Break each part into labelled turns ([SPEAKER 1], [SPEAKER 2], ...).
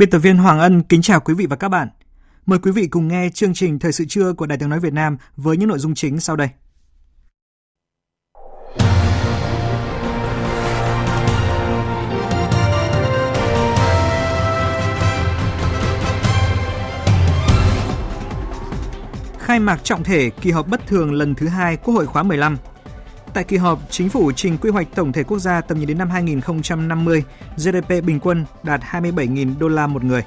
[SPEAKER 1] Biên tập viên Hoàng Ân kính chào quý vị và các bạn. Mời quý vị cùng nghe chương trình Thời sự trưa của Đài Tiếng Nói Việt Nam với những nội dung chính sau đây. Khai mạc trọng thể kỳ họp bất thường lần thứ hai Quốc hội khóa 15 Tại kỳ họp, chính phủ trình quy hoạch tổng thể quốc gia tầm nhìn đến năm 2050, GDP bình quân đạt 27.000 đô la một người.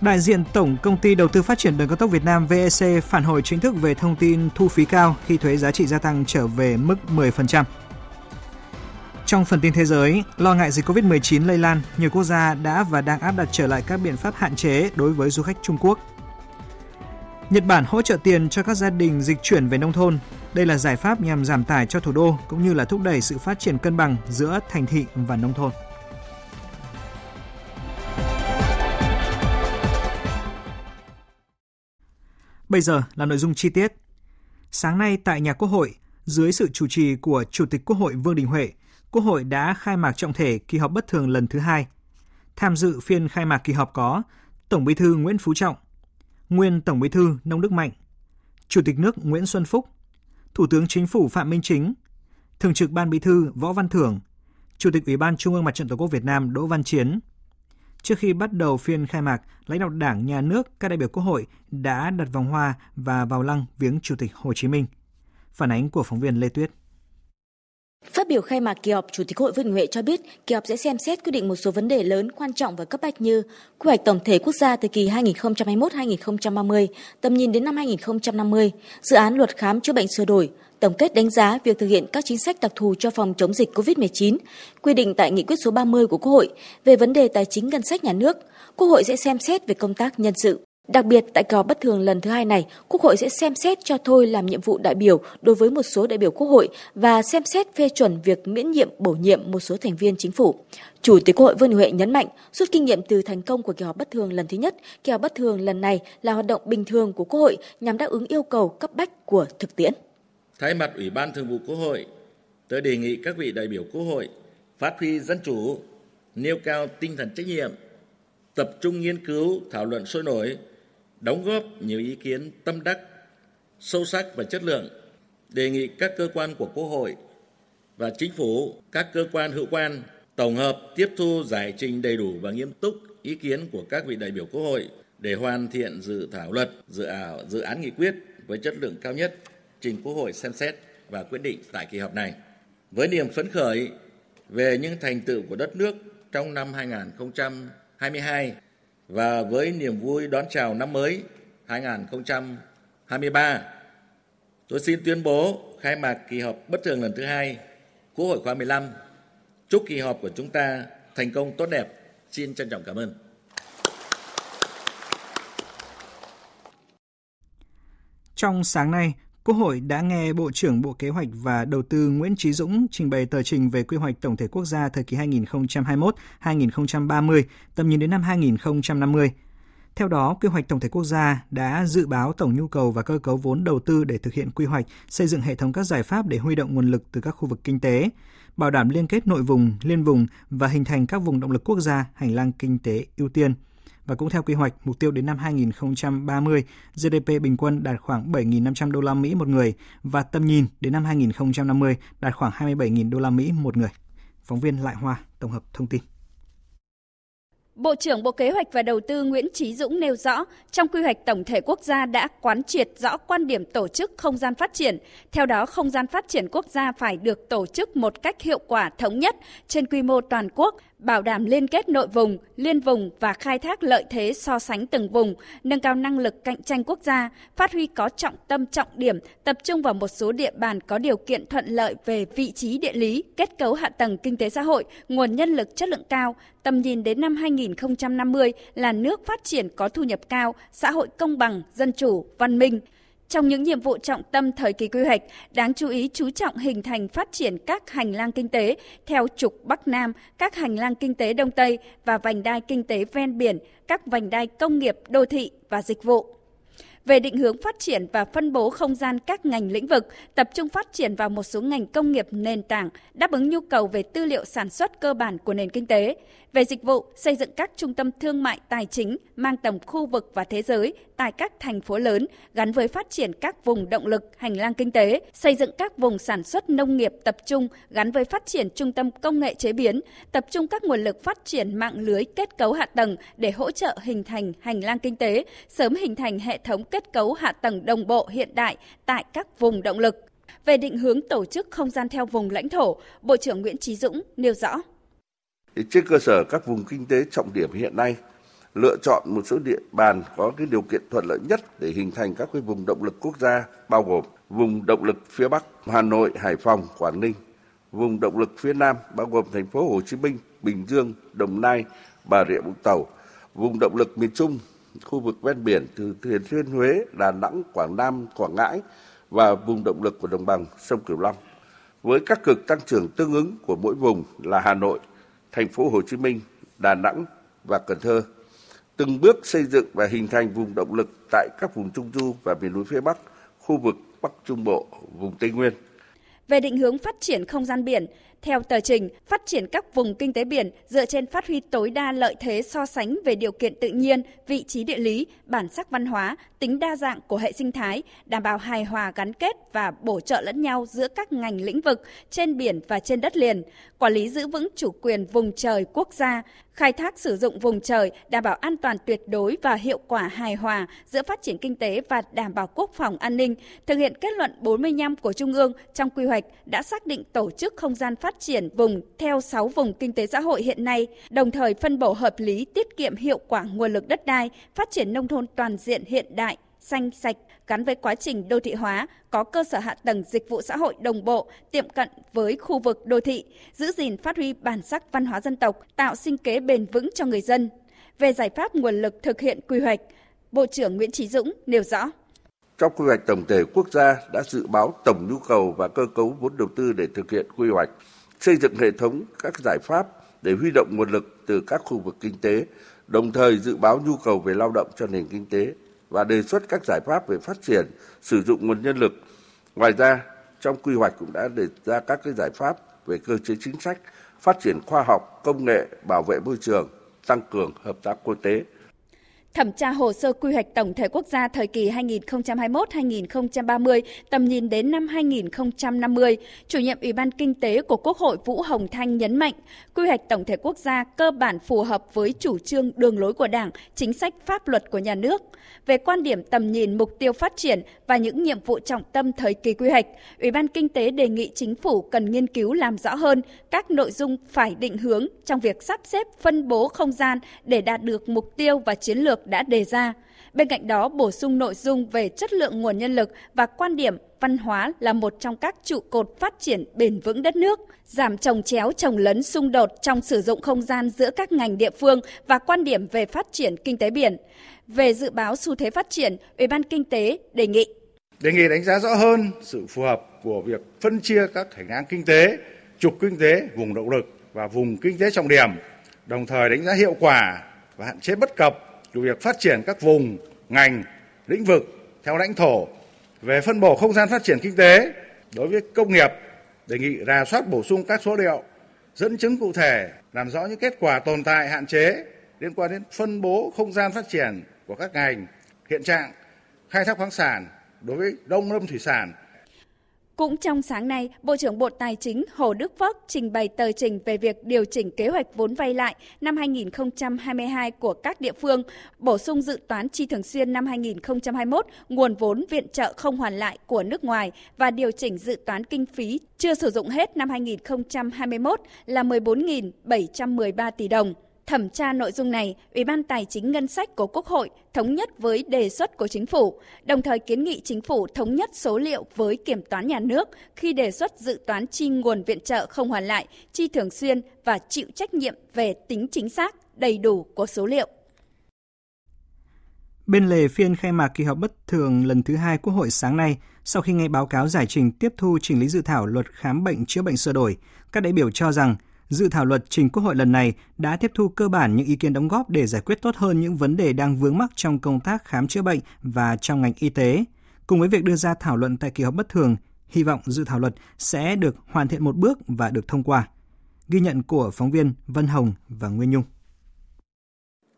[SPEAKER 1] Đại diện Tổng Công ty Đầu tư Phát triển Đường cao tốc Việt Nam VEC phản hồi chính thức về thông tin thu phí cao khi thuế giá trị gia tăng trở về mức 10%. Trong phần tin thế giới, lo ngại dịch COVID-19 lây lan, nhiều quốc gia đã và đang áp đặt trở lại các biện pháp hạn chế đối với du khách Trung Quốc. Nhật Bản hỗ trợ tiền cho các gia đình dịch chuyển về nông thôn. Đây là giải pháp nhằm giảm tải cho thủ đô cũng như là thúc đẩy sự phát triển cân bằng giữa thành thị và nông thôn. Bây giờ là nội dung chi tiết. Sáng nay tại nhà Quốc hội, dưới sự chủ trì của Chủ tịch Quốc hội Vương Đình Huệ, Quốc hội đã khai mạc trọng thể kỳ họp bất thường lần thứ hai. Tham dự phiên khai mạc kỳ họp có Tổng Bí thư Nguyễn Phú Trọng, nguyên Tổng Bí thư Nông Đức Mạnh, Chủ tịch nước Nguyễn Xuân Phúc, Thủ tướng Chính phủ Phạm Minh Chính, Thường trực Ban Bí thư Võ Văn Thưởng, Chủ tịch Ủy ban Trung ương Mặt trận Tổ quốc Việt Nam Đỗ Văn Chiến. Trước khi bắt đầu phiên khai mạc, lãnh đạo Đảng, Nhà nước, các đại biểu Quốc hội đã đặt vòng hoa và vào lăng viếng Chủ tịch Hồ Chí Minh. Phản ánh của phóng viên Lê Tuyết.
[SPEAKER 2] Phát biểu khai mạc kỳ họp, Chủ tịch Hội Vương Huệ cho biết kỳ họp sẽ xem xét quyết định một số vấn đề lớn quan trọng và cấp bách như quy hoạch tổng thể quốc gia thời kỳ 2021-2030, tầm nhìn đến năm 2050, dự án luật khám chữa bệnh sửa đổi, tổng kết đánh giá việc thực hiện các chính sách đặc thù cho phòng chống dịch COVID-19, quy định tại nghị quyết số 30 của Quốc hội về vấn đề tài chính ngân sách nhà nước. Quốc hội sẽ xem xét về công tác nhân sự. Đặc biệt, tại kỳ họp bất thường lần thứ hai này, Quốc hội sẽ xem xét cho thôi làm nhiệm vụ đại biểu đối với một số đại biểu Quốc hội và xem xét phê chuẩn việc miễn nhiệm bổ nhiệm một số thành viên chính phủ. Chủ tịch Quốc hội Vương Huệ nhấn mạnh, rút kinh nghiệm từ thành công của kỳ họp bất thường lần thứ nhất, kỳ họp bất thường lần này là hoạt động bình thường của Quốc hội nhằm đáp ứng yêu cầu cấp bách của thực tiễn.
[SPEAKER 3] Thay mặt Ủy ban Thường vụ Quốc hội, tôi đề nghị các vị đại biểu Quốc hội phát huy dân chủ, nêu cao tinh thần trách nhiệm, tập trung nghiên cứu, thảo luận sôi nổi, đóng góp nhiều ý kiến tâm đắc, sâu sắc và chất lượng, đề nghị các cơ quan của Quốc hội và chính phủ, các cơ quan hữu quan tổng hợp tiếp thu giải trình đầy đủ và nghiêm túc ý kiến của các vị đại biểu Quốc hội để hoàn thiện dự thảo luật, dự ảo, dự án nghị quyết với chất lượng cao nhất trình Quốc hội xem xét và quyết định tại kỳ họp này. Với niềm phấn khởi về những thành tựu của đất nước trong năm 2022 và với niềm vui đón chào năm mới 2023, tôi xin tuyên bố khai mạc kỳ họp bất thường lần thứ hai Quốc hội khóa 15. Chúc kỳ họp của chúng ta thành công tốt đẹp. Xin trân trọng cảm ơn.
[SPEAKER 1] Trong sáng nay, Quốc hội đã nghe Bộ trưởng Bộ Kế hoạch và Đầu tư Nguyễn Trí Dũng trình bày tờ trình về quy hoạch tổng thể quốc gia thời kỳ 2021-2030, tầm nhìn đến năm 2050. Theo đó, quy hoạch tổng thể quốc gia đã dự báo tổng nhu cầu và cơ cấu vốn đầu tư để thực hiện quy hoạch, xây dựng hệ thống các giải pháp để huy động nguồn lực từ các khu vực kinh tế, bảo đảm liên kết nội vùng, liên vùng và hình thành các vùng động lực quốc gia, hành lang kinh tế ưu tiên – và cũng theo quy hoạch, mục tiêu đến năm 2030, GDP bình quân đạt khoảng 7.500 đô la Mỹ một người và tầm nhìn đến năm 2050 đạt khoảng 27.000 đô la Mỹ một người. Phóng viên Lại Hoa tổng hợp thông tin.
[SPEAKER 4] Bộ trưởng Bộ Kế hoạch và Đầu tư Nguyễn Trí Dũng nêu rõ, trong quy hoạch tổng thể quốc gia đã quán triệt rõ quan điểm tổ chức không gian phát triển. Theo đó, không gian phát triển quốc gia phải được tổ chức một cách hiệu quả thống nhất trên quy mô toàn quốc, bảo đảm liên kết nội vùng, liên vùng và khai thác lợi thế so sánh từng vùng, nâng cao năng lực cạnh tranh quốc gia, phát huy có trọng tâm trọng điểm, tập trung vào một số địa bàn có điều kiện thuận lợi về vị trí địa lý, kết cấu hạ tầng kinh tế xã hội, nguồn nhân lực chất lượng cao, tầm nhìn đến năm 2050 là nước phát triển có thu nhập cao, xã hội công bằng, dân chủ, văn minh. Trong những nhiệm vụ trọng tâm thời kỳ quy hoạch, đáng chú ý chú trọng hình thành phát triển các hành lang kinh tế theo trục Bắc Nam, các hành lang kinh tế Đông Tây và vành đai kinh tế ven biển, các vành đai công nghiệp, đô thị và dịch vụ về định hướng phát triển và phân bố không gian các ngành lĩnh vực, tập trung phát triển vào một số ngành công nghiệp nền tảng, đáp ứng nhu cầu về tư liệu sản xuất cơ bản của nền kinh tế. Về dịch vụ, xây dựng các trung tâm thương mại tài chính mang tầm khu vực và thế giới tại các thành phố lớn gắn với phát triển các vùng động lực hành lang kinh tế, xây dựng các vùng sản xuất nông nghiệp tập trung gắn với phát triển trung tâm công nghệ chế biến, tập trung các nguồn lực phát triển mạng lưới kết cấu hạ tầng để hỗ trợ hình thành hành lang kinh tế, sớm hình thành hệ thống kết cấu hạ tầng đồng bộ hiện đại tại các vùng động lực. Về định hướng tổ chức không gian theo vùng lãnh thổ, Bộ trưởng Nguyễn Trí Dũng nêu rõ.
[SPEAKER 5] Trên cơ sở các vùng kinh tế trọng điểm hiện nay, lựa chọn một số địa bàn có cái điều kiện thuận lợi nhất để hình thành các cái vùng động lực quốc gia bao gồm vùng động lực phía Bắc Hà Nội, Hải Phòng, Quảng Ninh, vùng động lực phía Nam bao gồm thành phố Hồ Chí Minh, Bình Dương, Đồng Nai, Bà Rịa Vũng Tàu, vùng động lực miền Trung, khu vực ven biển từ Thừa Thiên Huế, Đà Nẵng, Quảng Nam, Quảng Ngãi và vùng động lực của đồng bằng sông Cửu Long. Với các cực tăng trưởng tương ứng của mỗi vùng là Hà Nội, thành phố Hồ Chí Minh, Đà Nẵng và Cần Thơ từng bước xây dựng và hình thành vùng động lực tại các vùng Trung Du và miền núi phía Bắc, khu vực Bắc Trung Bộ, vùng Tây Nguyên.
[SPEAKER 4] Về định hướng phát triển không gian biển, theo tờ trình, phát triển các vùng kinh tế biển dựa trên phát huy tối đa lợi thế so sánh về điều kiện tự nhiên, vị trí địa lý, bản sắc văn hóa, tính đa dạng của hệ sinh thái, đảm bảo hài hòa gắn kết và bổ trợ lẫn nhau giữa các ngành lĩnh vực trên biển và trên đất liền, quản lý giữ vững chủ quyền vùng trời quốc gia, khai thác sử dụng vùng trời đảm bảo an toàn tuyệt đối và hiệu quả hài hòa giữa phát triển kinh tế và đảm bảo quốc phòng an ninh, thực hiện kết luận 45 của Trung ương trong quy hoạch đã xác định tổ chức không gian phát phát triển vùng theo 6 vùng kinh tế xã hội hiện nay, đồng thời phân bổ hợp lý tiết kiệm hiệu quả nguồn lực đất đai, phát triển nông thôn toàn diện hiện đại, xanh sạch gắn với quá trình đô thị hóa, có cơ sở hạ tầng dịch vụ xã hội đồng bộ, tiệm cận với khu vực đô thị, giữ gìn phát huy bản sắc văn hóa dân tộc, tạo sinh kế bền vững cho người dân. Về giải pháp nguồn lực thực hiện quy hoạch, Bộ trưởng Nguyễn Trí Dũng nêu rõ.
[SPEAKER 5] Trong quy hoạch tổng thể quốc gia đã dự báo tổng nhu cầu và cơ cấu vốn đầu tư để thực hiện quy hoạch, xây dựng hệ thống các giải pháp để huy động nguồn lực từ các khu vực kinh tế, đồng thời dự báo nhu cầu về lao động cho nền kinh tế và đề xuất các giải pháp về phát triển sử dụng nguồn nhân lực. Ngoài ra, trong quy hoạch cũng đã đề ra các cái giải pháp về cơ chế chính sách, phát triển khoa học, công nghệ, bảo vệ môi trường, tăng cường hợp tác quốc tế
[SPEAKER 4] thẩm tra hồ sơ quy hoạch tổng thể quốc gia thời kỳ 2021-2030, tầm nhìn đến năm 2050, chủ nhiệm Ủy ban Kinh tế của Quốc hội Vũ Hồng Thanh nhấn mạnh, quy hoạch tổng thể quốc gia cơ bản phù hợp với chủ trương đường lối của Đảng, chính sách pháp luật của nhà nước. Về quan điểm tầm nhìn mục tiêu phát triển và những nhiệm vụ trọng tâm thời kỳ quy hoạch, Ủy ban Kinh tế đề nghị chính phủ cần nghiên cứu làm rõ hơn các nội dung phải định hướng trong việc sắp xếp phân bố không gian để đạt được mục tiêu và chiến lược đã đề ra. Bên cạnh đó, bổ sung nội dung về chất lượng nguồn nhân lực và quan điểm văn hóa là một trong các trụ cột phát triển bền vững đất nước, giảm trồng chéo trồng lấn xung đột trong sử dụng không gian giữa các ngành địa phương và quan điểm về phát triển kinh tế biển. Về dự báo xu thế phát triển, Ủy ban Kinh tế đề nghị
[SPEAKER 6] đề nghị đánh giá rõ hơn sự phù hợp của việc phân chia các hành lang kinh tế, trục kinh tế, vùng động lực và vùng kinh tế trọng điểm, đồng thời đánh giá hiệu quả và hạn chế bất cập của việc phát triển các vùng, ngành, lĩnh vực theo lãnh thổ về phân bổ không gian phát triển kinh tế đối với công nghiệp đề nghị rà soát bổ sung các số liệu dẫn chứng cụ thể làm rõ những kết quả tồn tại hạn chế liên quan đến phân bố không gian phát triển của các ngành hiện trạng khai thác khoáng sản đối với đông lâm thủy sản
[SPEAKER 4] cũng trong sáng nay, Bộ trưởng Bộ Tài chính Hồ Đức Phước trình bày tờ trình về việc điều chỉnh kế hoạch vốn vay lại năm 2022 của các địa phương, bổ sung dự toán chi thường xuyên năm 2021, nguồn vốn viện trợ không hoàn lại của nước ngoài và điều chỉnh dự toán kinh phí chưa sử dụng hết năm 2021 là 14.713 tỷ đồng. Thẩm tra nội dung này, Ủy ban Tài chính Ngân sách của Quốc hội thống nhất với đề xuất của Chính phủ, đồng thời kiến nghị Chính phủ thống nhất số liệu với Kiểm toán Nhà nước khi đề xuất dự toán chi nguồn viện trợ không hoàn lại, chi thường xuyên và chịu trách nhiệm về tính chính xác, đầy đủ của số liệu.
[SPEAKER 1] Bên lề phiên khai mạc kỳ họp bất thường lần thứ hai Quốc hội sáng nay, sau khi nghe báo cáo giải trình tiếp thu chỉnh lý dự thảo luật khám bệnh chữa bệnh sửa đổi, các đại biểu cho rằng dự thảo luật trình Quốc hội lần này đã tiếp thu cơ bản những ý kiến đóng góp để giải quyết tốt hơn những vấn đề đang vướng mắc trong công tác khám chữa bệnh và trong ngành y tế. Cùng với việc đưa ra thảo luận tại kỳ họp bất thường, hy vọng dự thảo luật sẽ được hoàn thiện một bước và được thông qua. Ghi nhận của phóng viên Vân Hồng và Nguyên Nhung.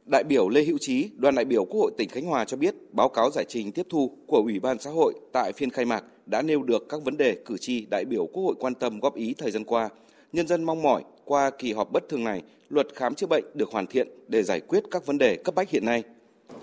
[SPEAKER 7] Đại biểu Lê Hữu Trí, đoàn đại biểu Quốc hội tỉnh Khánh Hòa cho biết, báo cáo giải trình tiếp thu của Ủy ban xã hội tại phiên khai mạc đã nêu được các vấn đề cử tri đại biểu Quốc hội quan tâm góp ý thời gian qua. Nhân dân mong mỏi qua kỳ họp bất thường này, luật khám chữa bệnh được hoàn thiện để giải quyết các vấn đề cấp bách hiện nay.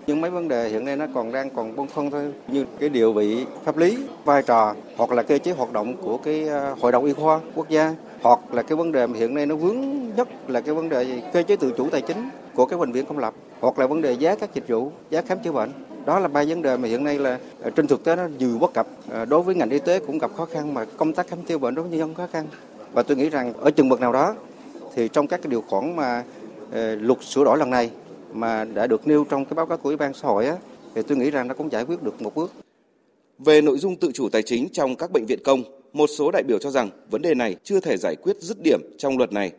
[SPEAKER 8] Nhưng mấy vấn đề hiện nay nó còn đang còn băn khoăn thôi, như cái điều vị pháp lý, vai trò hoặc là cơ chế hoạt động của cái ờ, hội đồng y khoa quốc gia hoặc là cái vấn đề mà hiện nay nó vướng nhất là cái vấn đề cơ chế tự chủ tài chính của các bệnh viện công lập hoặc là vấn đề giá các dịch vụ, giá khám chữa bệnh. Đó là ba vấn đề mà hiện nay là ờ, trên thực tế nó nhiều bất cập. Ờ, đối với ngành y tế cũng gặp khó khăn mà công tác khám chữa bệnh đối với nhân dân khó khăn. Và tôi nghĩ rằng ở chừng mực nào đó thì trong các cái điều khoản mà ờ, luật sửa đổi lần này mà đã được nêu trong cái báo cáo của Ủy ban xã hội á, thì tôi nghĩ rằng nó cũng giải quyết được một bước.
[SPEAKER 7] Về nội dung tự chủ tài chính trong các bệnh viện công, một số đại biểu cho rằng vấn đề này chưa thể giải quyết dứt điểm trong luật này.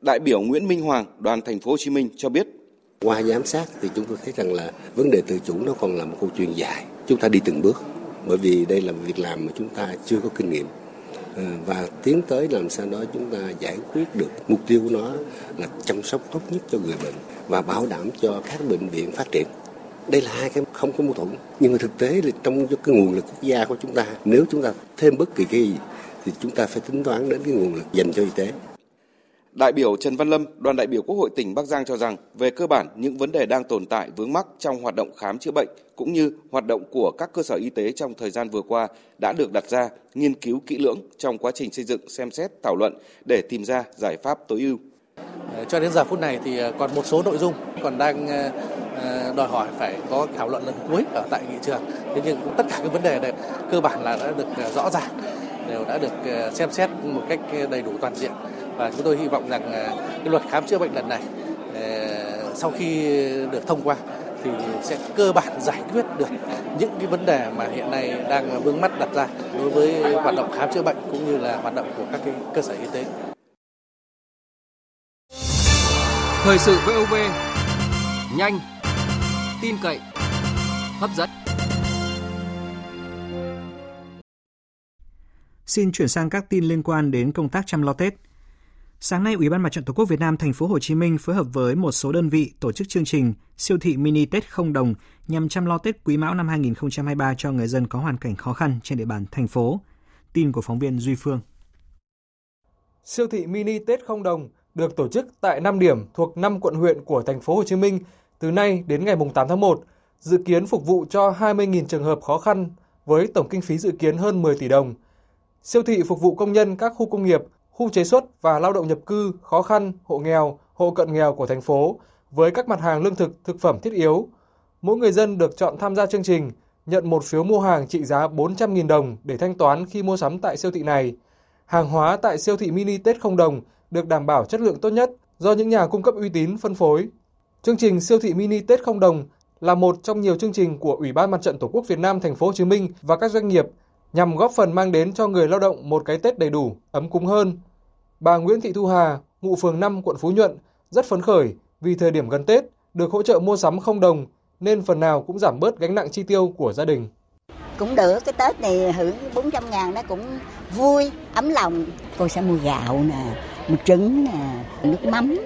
[SPEAKER 7] Đại biểu Nguyễn Minh Hoàng, đoàn thành phố Hồ Chí Minh cho biết
[SPEAKER 9] qua giám sát thì chúng tôi thấy rằng là vấn đề tự chủ nó còn là một câu chuyện dài. Chúng ta đi từng bước bởi vì đây là một việc làm mà chúng ta chưa có kinh nghiệm Ừ, và tiến tới làm sao đó chúng ta giải quyết được mục tiêu của nó là chăm sóc tốt nhất cho người bệnh và bảo đảm cho các bệnh viện phát triển. Đây là hai cái không có mâu thuẫn, nhưng mà thực tế là trong cái nguồn lực quốc gia của chúng ta, nếu chúng ta thêm bất kỳ cái gì thì chúng ta phải tính toán đến cái nguồn lực dành cho y tế.
[SPEAKER 7] Đại biểu Trần Văn Lâm, đoàn đại biểu Quốc hội tỉnh Bắc Giang cho rằng, về cơ bản những vấn đề đang tồn tại vướng mắc trong hoạt động khám chữa bệnh cũng như hoạt động của các cơ sở y tế trong thời gian vừa qua đã được đặt ra, nghiên cứu kỹ lưỡng trong quá trình xây dựng, xem xét, thảo luận để tìm ra giải pháp tối ưu.
[SPEAKER 10] Ờ, cho đến giờ phút này thì ờ, còn một số nội dung còn đang ờ, đòi hỏi phải có thảo luận lần cuối ở tại nghị trường. Thế nhưng tất cả các vấn đề này cơ bản là đã được rõ ràng, đều đã được xem xét một cách đầy đủ toàn diện và chúng tôi hy vọng rằng à, cái luật khám chữa bệnh lần này à, sau khi được thông qua thì sẽ cơ bản giải quyết được những cái vấn đề mà hiện nay đang vướng mắt đặt ra đối với hoạt động khám chữa bệnh cũng như là hoạt động của các cái cơ sở y tế.
[SPEAKER 11] Thời sự VOV nhanh, tin cậy, hấp dẫn.
[SPEAKER 1] Xin chuyển sang các tin liên quan đến công tác chăm lo Tết. Sáng nay, Ủy ban Mặt trận Tổ quốc Việt Nam thành phố Hồ Chí Minh phối hợp với một số đơn vị tổ chức chương trình siêu thị mini Tết không đồng nhằm chăm lo Tết Quý Mão năm 2023 cho người dân có hoàn cảnh khó khăn trên địa bàn thành phố. Tin của phóng viên Duy Phương.
[SPEAKER 12] Siêu thị mini Tết không đồng được tổ chức tại 5 điểm thuộc 5 quận huyện của thành phố Hồ Chí Minh từ nay đến ngày 8 tháng 1, dự kiến phục vụ cho 20.000 trường hợp khó khăn với tổng kinh phí dự kiến hơn 10 tỷ đồng. Siêu thị phục vụ công nhân các khu công nghiệp, khu chế xuất và lao động nhập cư khó khăn, hộ nghèo, hộ cận nghèo của thành phố với các mặt hàng lương thực, thực phẩm thiết yếu. Mỗi người dân được chọn tham gia chương trình, nhận một phiếu mua hàng trị giá 400.000 đồng để thanh toán khi mua sắm tại siêu thị này. Hàng hóa tại siêu thị mini Tết không đồng được đảm bảo chất lượng tốt nhất do những nhà cung cấp uy tín phân phối. Chương trình siêu thị mini Tết không đồng là một trong nhiều chương trình của Ủy ban Mặt trận Tổ quốc Việt Nam thành phố Hồ Chí Minh và các doanh nghiệp nhằm góp phần mang đến cho người lao động một cái Tết đầy đủ, ấm cúng hơn. Bà Nguyễn Thị Thu Hà, ngụ phường 5 quận Phú Nhuận rất phấn khởi vì thời điểm gần Tết được hỗ trợ mua sắm không đồng nên phần nào cũng giảm bớt gánh nặng chi tiêu của gia đình.
[SPEAKER 13] Cũng được, cái Tết này hưởng 400 ngàn nó cũng vui, ấm lòng. Cô sẽ mua gạo nè, mua trứng nè, nước mắm,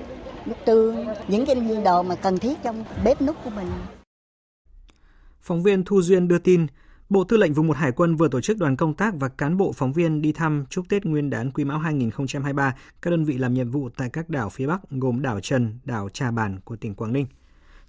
[SPEAKER 13] nước tương, những cái đồ mà cần thiết trong bếp núc của mình.
[SPEAKER 1] Phóng viên Thu Duyên đưa tin, Bộ Tư lệnh Vùng 1 Hải quân vừa tổ chức đoàn công tác và cán bộ phóng viên đi thăm chúc Tết Nguyên đán Quý Mão 2023 các đơn vị làm nhiệm vụ tại các đảo phía Bắc gồm đảo Trần, đảo Trà Bản của tỉnh Quảng Ninh.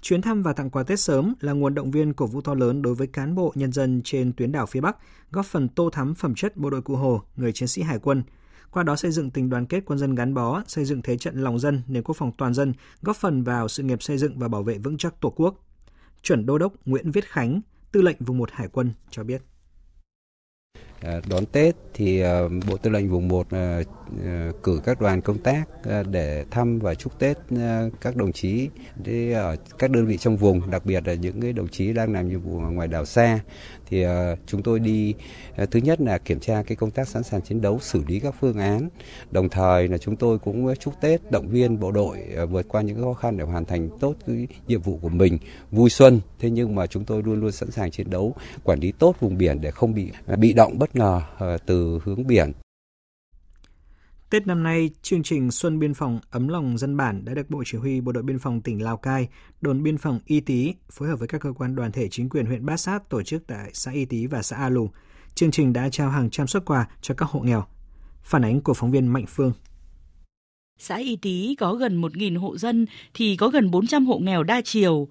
[SPEAKER 1] Chuyến thăm và tặng quà Tết sớm là nguồn động viên cổ vũ to lớn đối với cán bộ nhân dân trên tuyến đảo phía Bắc, góp phần tô thắm phẩm chất bộ đội cụ Hồ, người chiến sĩ hải quân, qua đó xây dựng tình đoàn kết quân dân gắn bó, xây dựng thế trận lòng dân, nền quốc phòng toàn dân, góp phần vào sự nghiệp xây dựng và bảo vệ vững chắc Tổ quốc. Chuẩn Đô đốc Nguyễn Viết Khánh, Tư lệnh Vùng 1 Hải quân cho biết.
[SPEAKER 14] À, đón Tết thì à, Bộ Tư lệnh Vùng 1 à, cử các đoàn công tác để thăm và chúc Tết các đồng chí ở các đơn vị trong vùng, đặc biệt là những cái đồng chí đang làm nhiệm vụ ở ngoài đảo xa. Thì ờ, chúng tôi đi ờ, thứ nhất là kiểm tra cái công tác sẵn sàng chiến đấu, xử lý các phương án. Đồng thời là chúng tôi cũng chúc Tết động viên bộ đội ờ, vượt qua những khó khăn để hoàn thành tốt cái nhiệm vụ của mình, vui xuân. Thế nhưng mà chúng tôi luôn luôn sẵn sàng chiến đấu, quản lý tốt vùng biển để không bị bị động bất ngờ từ hướng biển.
[SPEAKER 1] Tết năm nay, chương trình Xuân Biên phòng ấm lòng dân bản đã được Bộ Chỉ huy Bộ đội Biên phòng tỉnh Lào Cai, đồn biên phòng Y Tý phối hợp với các cơ quan đoàn thể chính quyền huyện Bát Sát tổ chức tại xã Y Tý và xã A Lù. Chương trình đã trao hàng trăm xuất quà cho các hộ nghèo. Phản ánh của phóng viên Mạnh Phương.
[SPEAKER 15] Xã Y Tý có gần 1.000 hộ dân thì có gần 400 hộ nghèo đa chiều.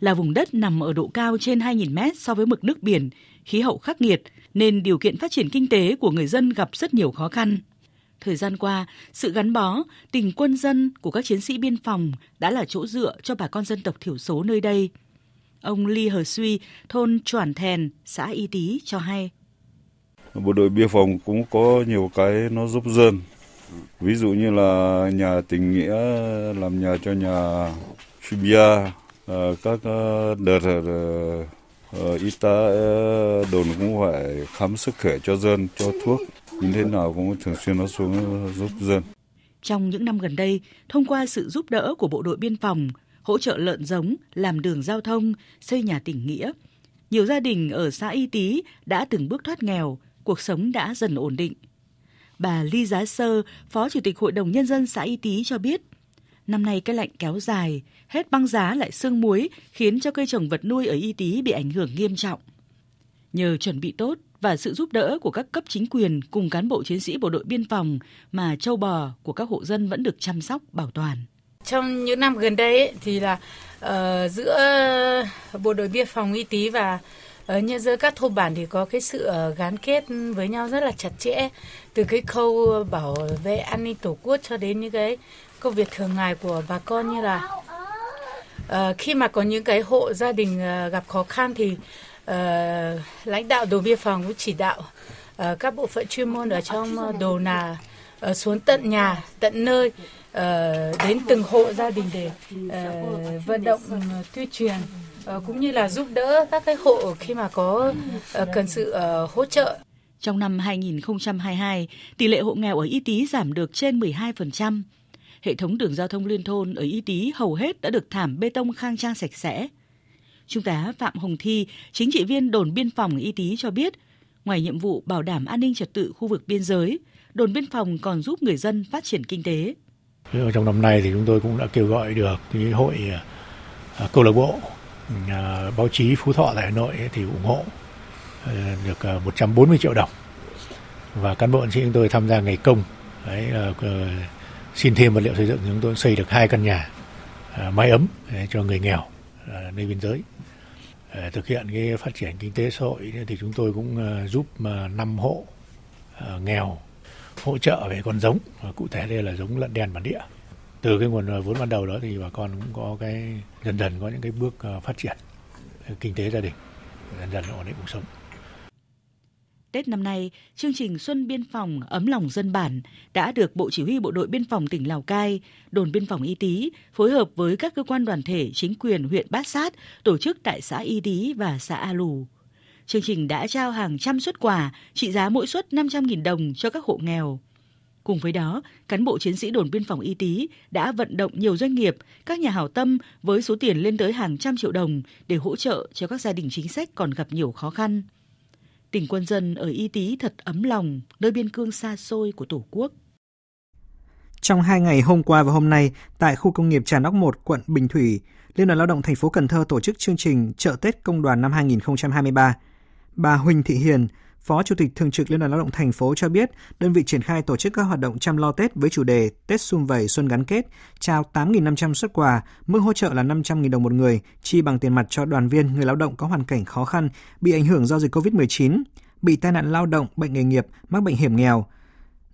[SPEAKER 15] Là vùng đất nằm ở độ cao trên 2.000 mét so với mực nước biển, khí hậu khắc nghiệt, nên điều kiện phát triển kinh tế của người dân gặp rất nhiều khó khăn. Thời gian qua, sự gắn bó, tình quân dân của các chiến sĩ biên phòng đã là chỗ dựa cho bà con dân tộc thiểu số nơi đây. Ông Ly Hờ Suy, thôn Chuẩn Thèn, xã Y Tý cho hay.
[SPEAKER 16] Bộ đội biên phòng cũng có nhiều cái nó giúp dân. Ví dụ như là nhà tình nghĩa làm nhà cho nhà Phibia, à, các à, đợt à, y tá đồn cũng phải khám sức khỏe cho dân, cho thuốc Nhìn thế nào cũng thường xuyên nó xuống giúp dân.
[SPEAKER 15] Trong những năm gần đây, thông qua sự giúp đỡ của bộ đội biên phòng, hỗ trợ lợn giống, làm đường giao thông, xây nhà tỉnh nghĩa, nhiều gia đình ở xã Y Tý đã từng bước thoát nghèo, cuộc sống đã dần ổn định. Bà Ly Giá Sơ, Phó Chủ tịch Hội đồng Nhân dân xã Y Tý cho biết, năm nay cái lạnh kéo dài, hết băng giá lại sương muối khiến cho cây trồng vật nuôi ở Y Tý bị ảnh hưởng nghiêm trọng. Nhờ chuẩn bị tốt, và sự giúp đỡ của các cấp chính quyền cùng cán bộ chiến sĩ bộ đội biên phòng mà châu bò của các hộ dân vẫn được chăm sóc bảo toàn.
[SPEAKER 17] Trong những năm gần đây ấy, thì là uh, giữa bộ đội biên phòng Y Tý và ở nhân dân các thôn bản thì có cái sự ờ, gắn kết với nhau rất là chặt chẽ từ cái khâu bảo vệ an ninh tổ quốc cho đến những cái công việc thường ngày của bà con như là uh, khi mà có những cái hộ gia đình uh, gặp khó khăn thì uh, Ờ, lãnh đạo đồn biên phòng cũng chỉ đạo uh, các bộ phận chuyên môn ở trong đồ là uh, ờ, xuống tận nhà tận nơi uh, đến từng hộ gia đình để uh, vận động uh, tuyên truyền uh, cũng như là giúp đỡ các cái hộ khi mà có uh, cần sự uh, hỗ trợ.
[SPEAKER 15] Trong năm 2022, tỷ lệ hộ nghèo ở Y Tý giảm được trên 12%. Hệ thống đường giao thông liên thôn ở Y Tý hầu hết đã được thảm bê tông khang trang sạch sẽ. Trung tá Phạm Hồng Thi, chính trị viên đồn biên phòng Y Tý cho biết, ngoài nhiệm vụ bảo đảm an ninh trật tự khu vực biên giới, đồn biên phòng còn giúp người dân phát triển kinh tế.
[SPEAKER 18] Ở trong năm nay thì chúng tôi cũng đã kêu gọi được cái hội à, câu lạc bộ à, báo chí Phú Thọ tại Hà Nội thì ủng hộ à, được à, 140 triệu đồng và cán bộ chiến sĩ chúng tôi tham gia ngày công đấy, à, ờ, xin thêm vật liệu xây dựng chúng tôi xây được hai căn nhà à, mái ấm cho người nghèo nơi biên giới Ờ, thực hiện cái phát triển kinh tế xã hội thì chúng tôi cũng ờ, giúp ờ, năm hộ nghèo hỗ trợ về con giống. Cụ thể đây là giống lợn đen bản địa. Từ cái nguồn vốn ban đầu đó thì bà con cũng có cái, dần dần có những cái bước phát triển kinh tế gia đình, dần dần ổn định cuộc sống.
[SPEAKER 15] Tết năm nay, chương trình Xuân Biên phòng ấm lòng dân bản đã được Bộ Chỉ huy Bộ đội Biên phòng tỉnh Lào Cai, đồn biên phòng Y Tý phối hợp với các cơ quan đoàn thể chính quyền huyện Bát Sát tổ chức tại xã Y Tý và xã A Lù. Chương trình đã trao hàng trăm xuất quà trị giá mỗi suất 500.000 đồng cho các hộ nghèo. Cùng với đó, cán bộ chiến sĩ đồn biên phòng Y Tý đã vận động nhiều doanh nghiệp, các nhà hảo tâm với số tiền lên tới hàng trăm triệu đồng để hỗ trợ cho các gia đình chính sách còn gặp nhiều khó khăn tình quân dân ở Y Tý thật ấm lòng, nơi biên cương xa xôi của Tổ quốc.
[SPEAKER 1] Trong hai ngày hôm qua và hôm nay, tại khu công nghiệp Trà Nóc 1, quận Bình Thủy, Liên đoàn Lao động thành phố Cần Thơ tổ chức chương trình Chợ Tết Công đoàn năm 2023. Bà Huỳnh Thị Hiền, Phó Chủ tịch Thường trực Liên đoàn Lao động thành phố cho biết, đơn vị triển khai tổ chức các hoạt động chăm lo Tết với chủ đề Tết xung vầy xuân gắn kết, trao 8.500 xuất quà, mức hỗ trợ là 500.000 đồng một người, chi bằng tiền mặt cho đoàn viên, người lao động có hoàn cảnh khó khăn, bị ảnh hưởng do dịch COVID-19, bị tai nạn lao động, bệnh nghề nghiệp, mắc bệnh hiểm nghèo.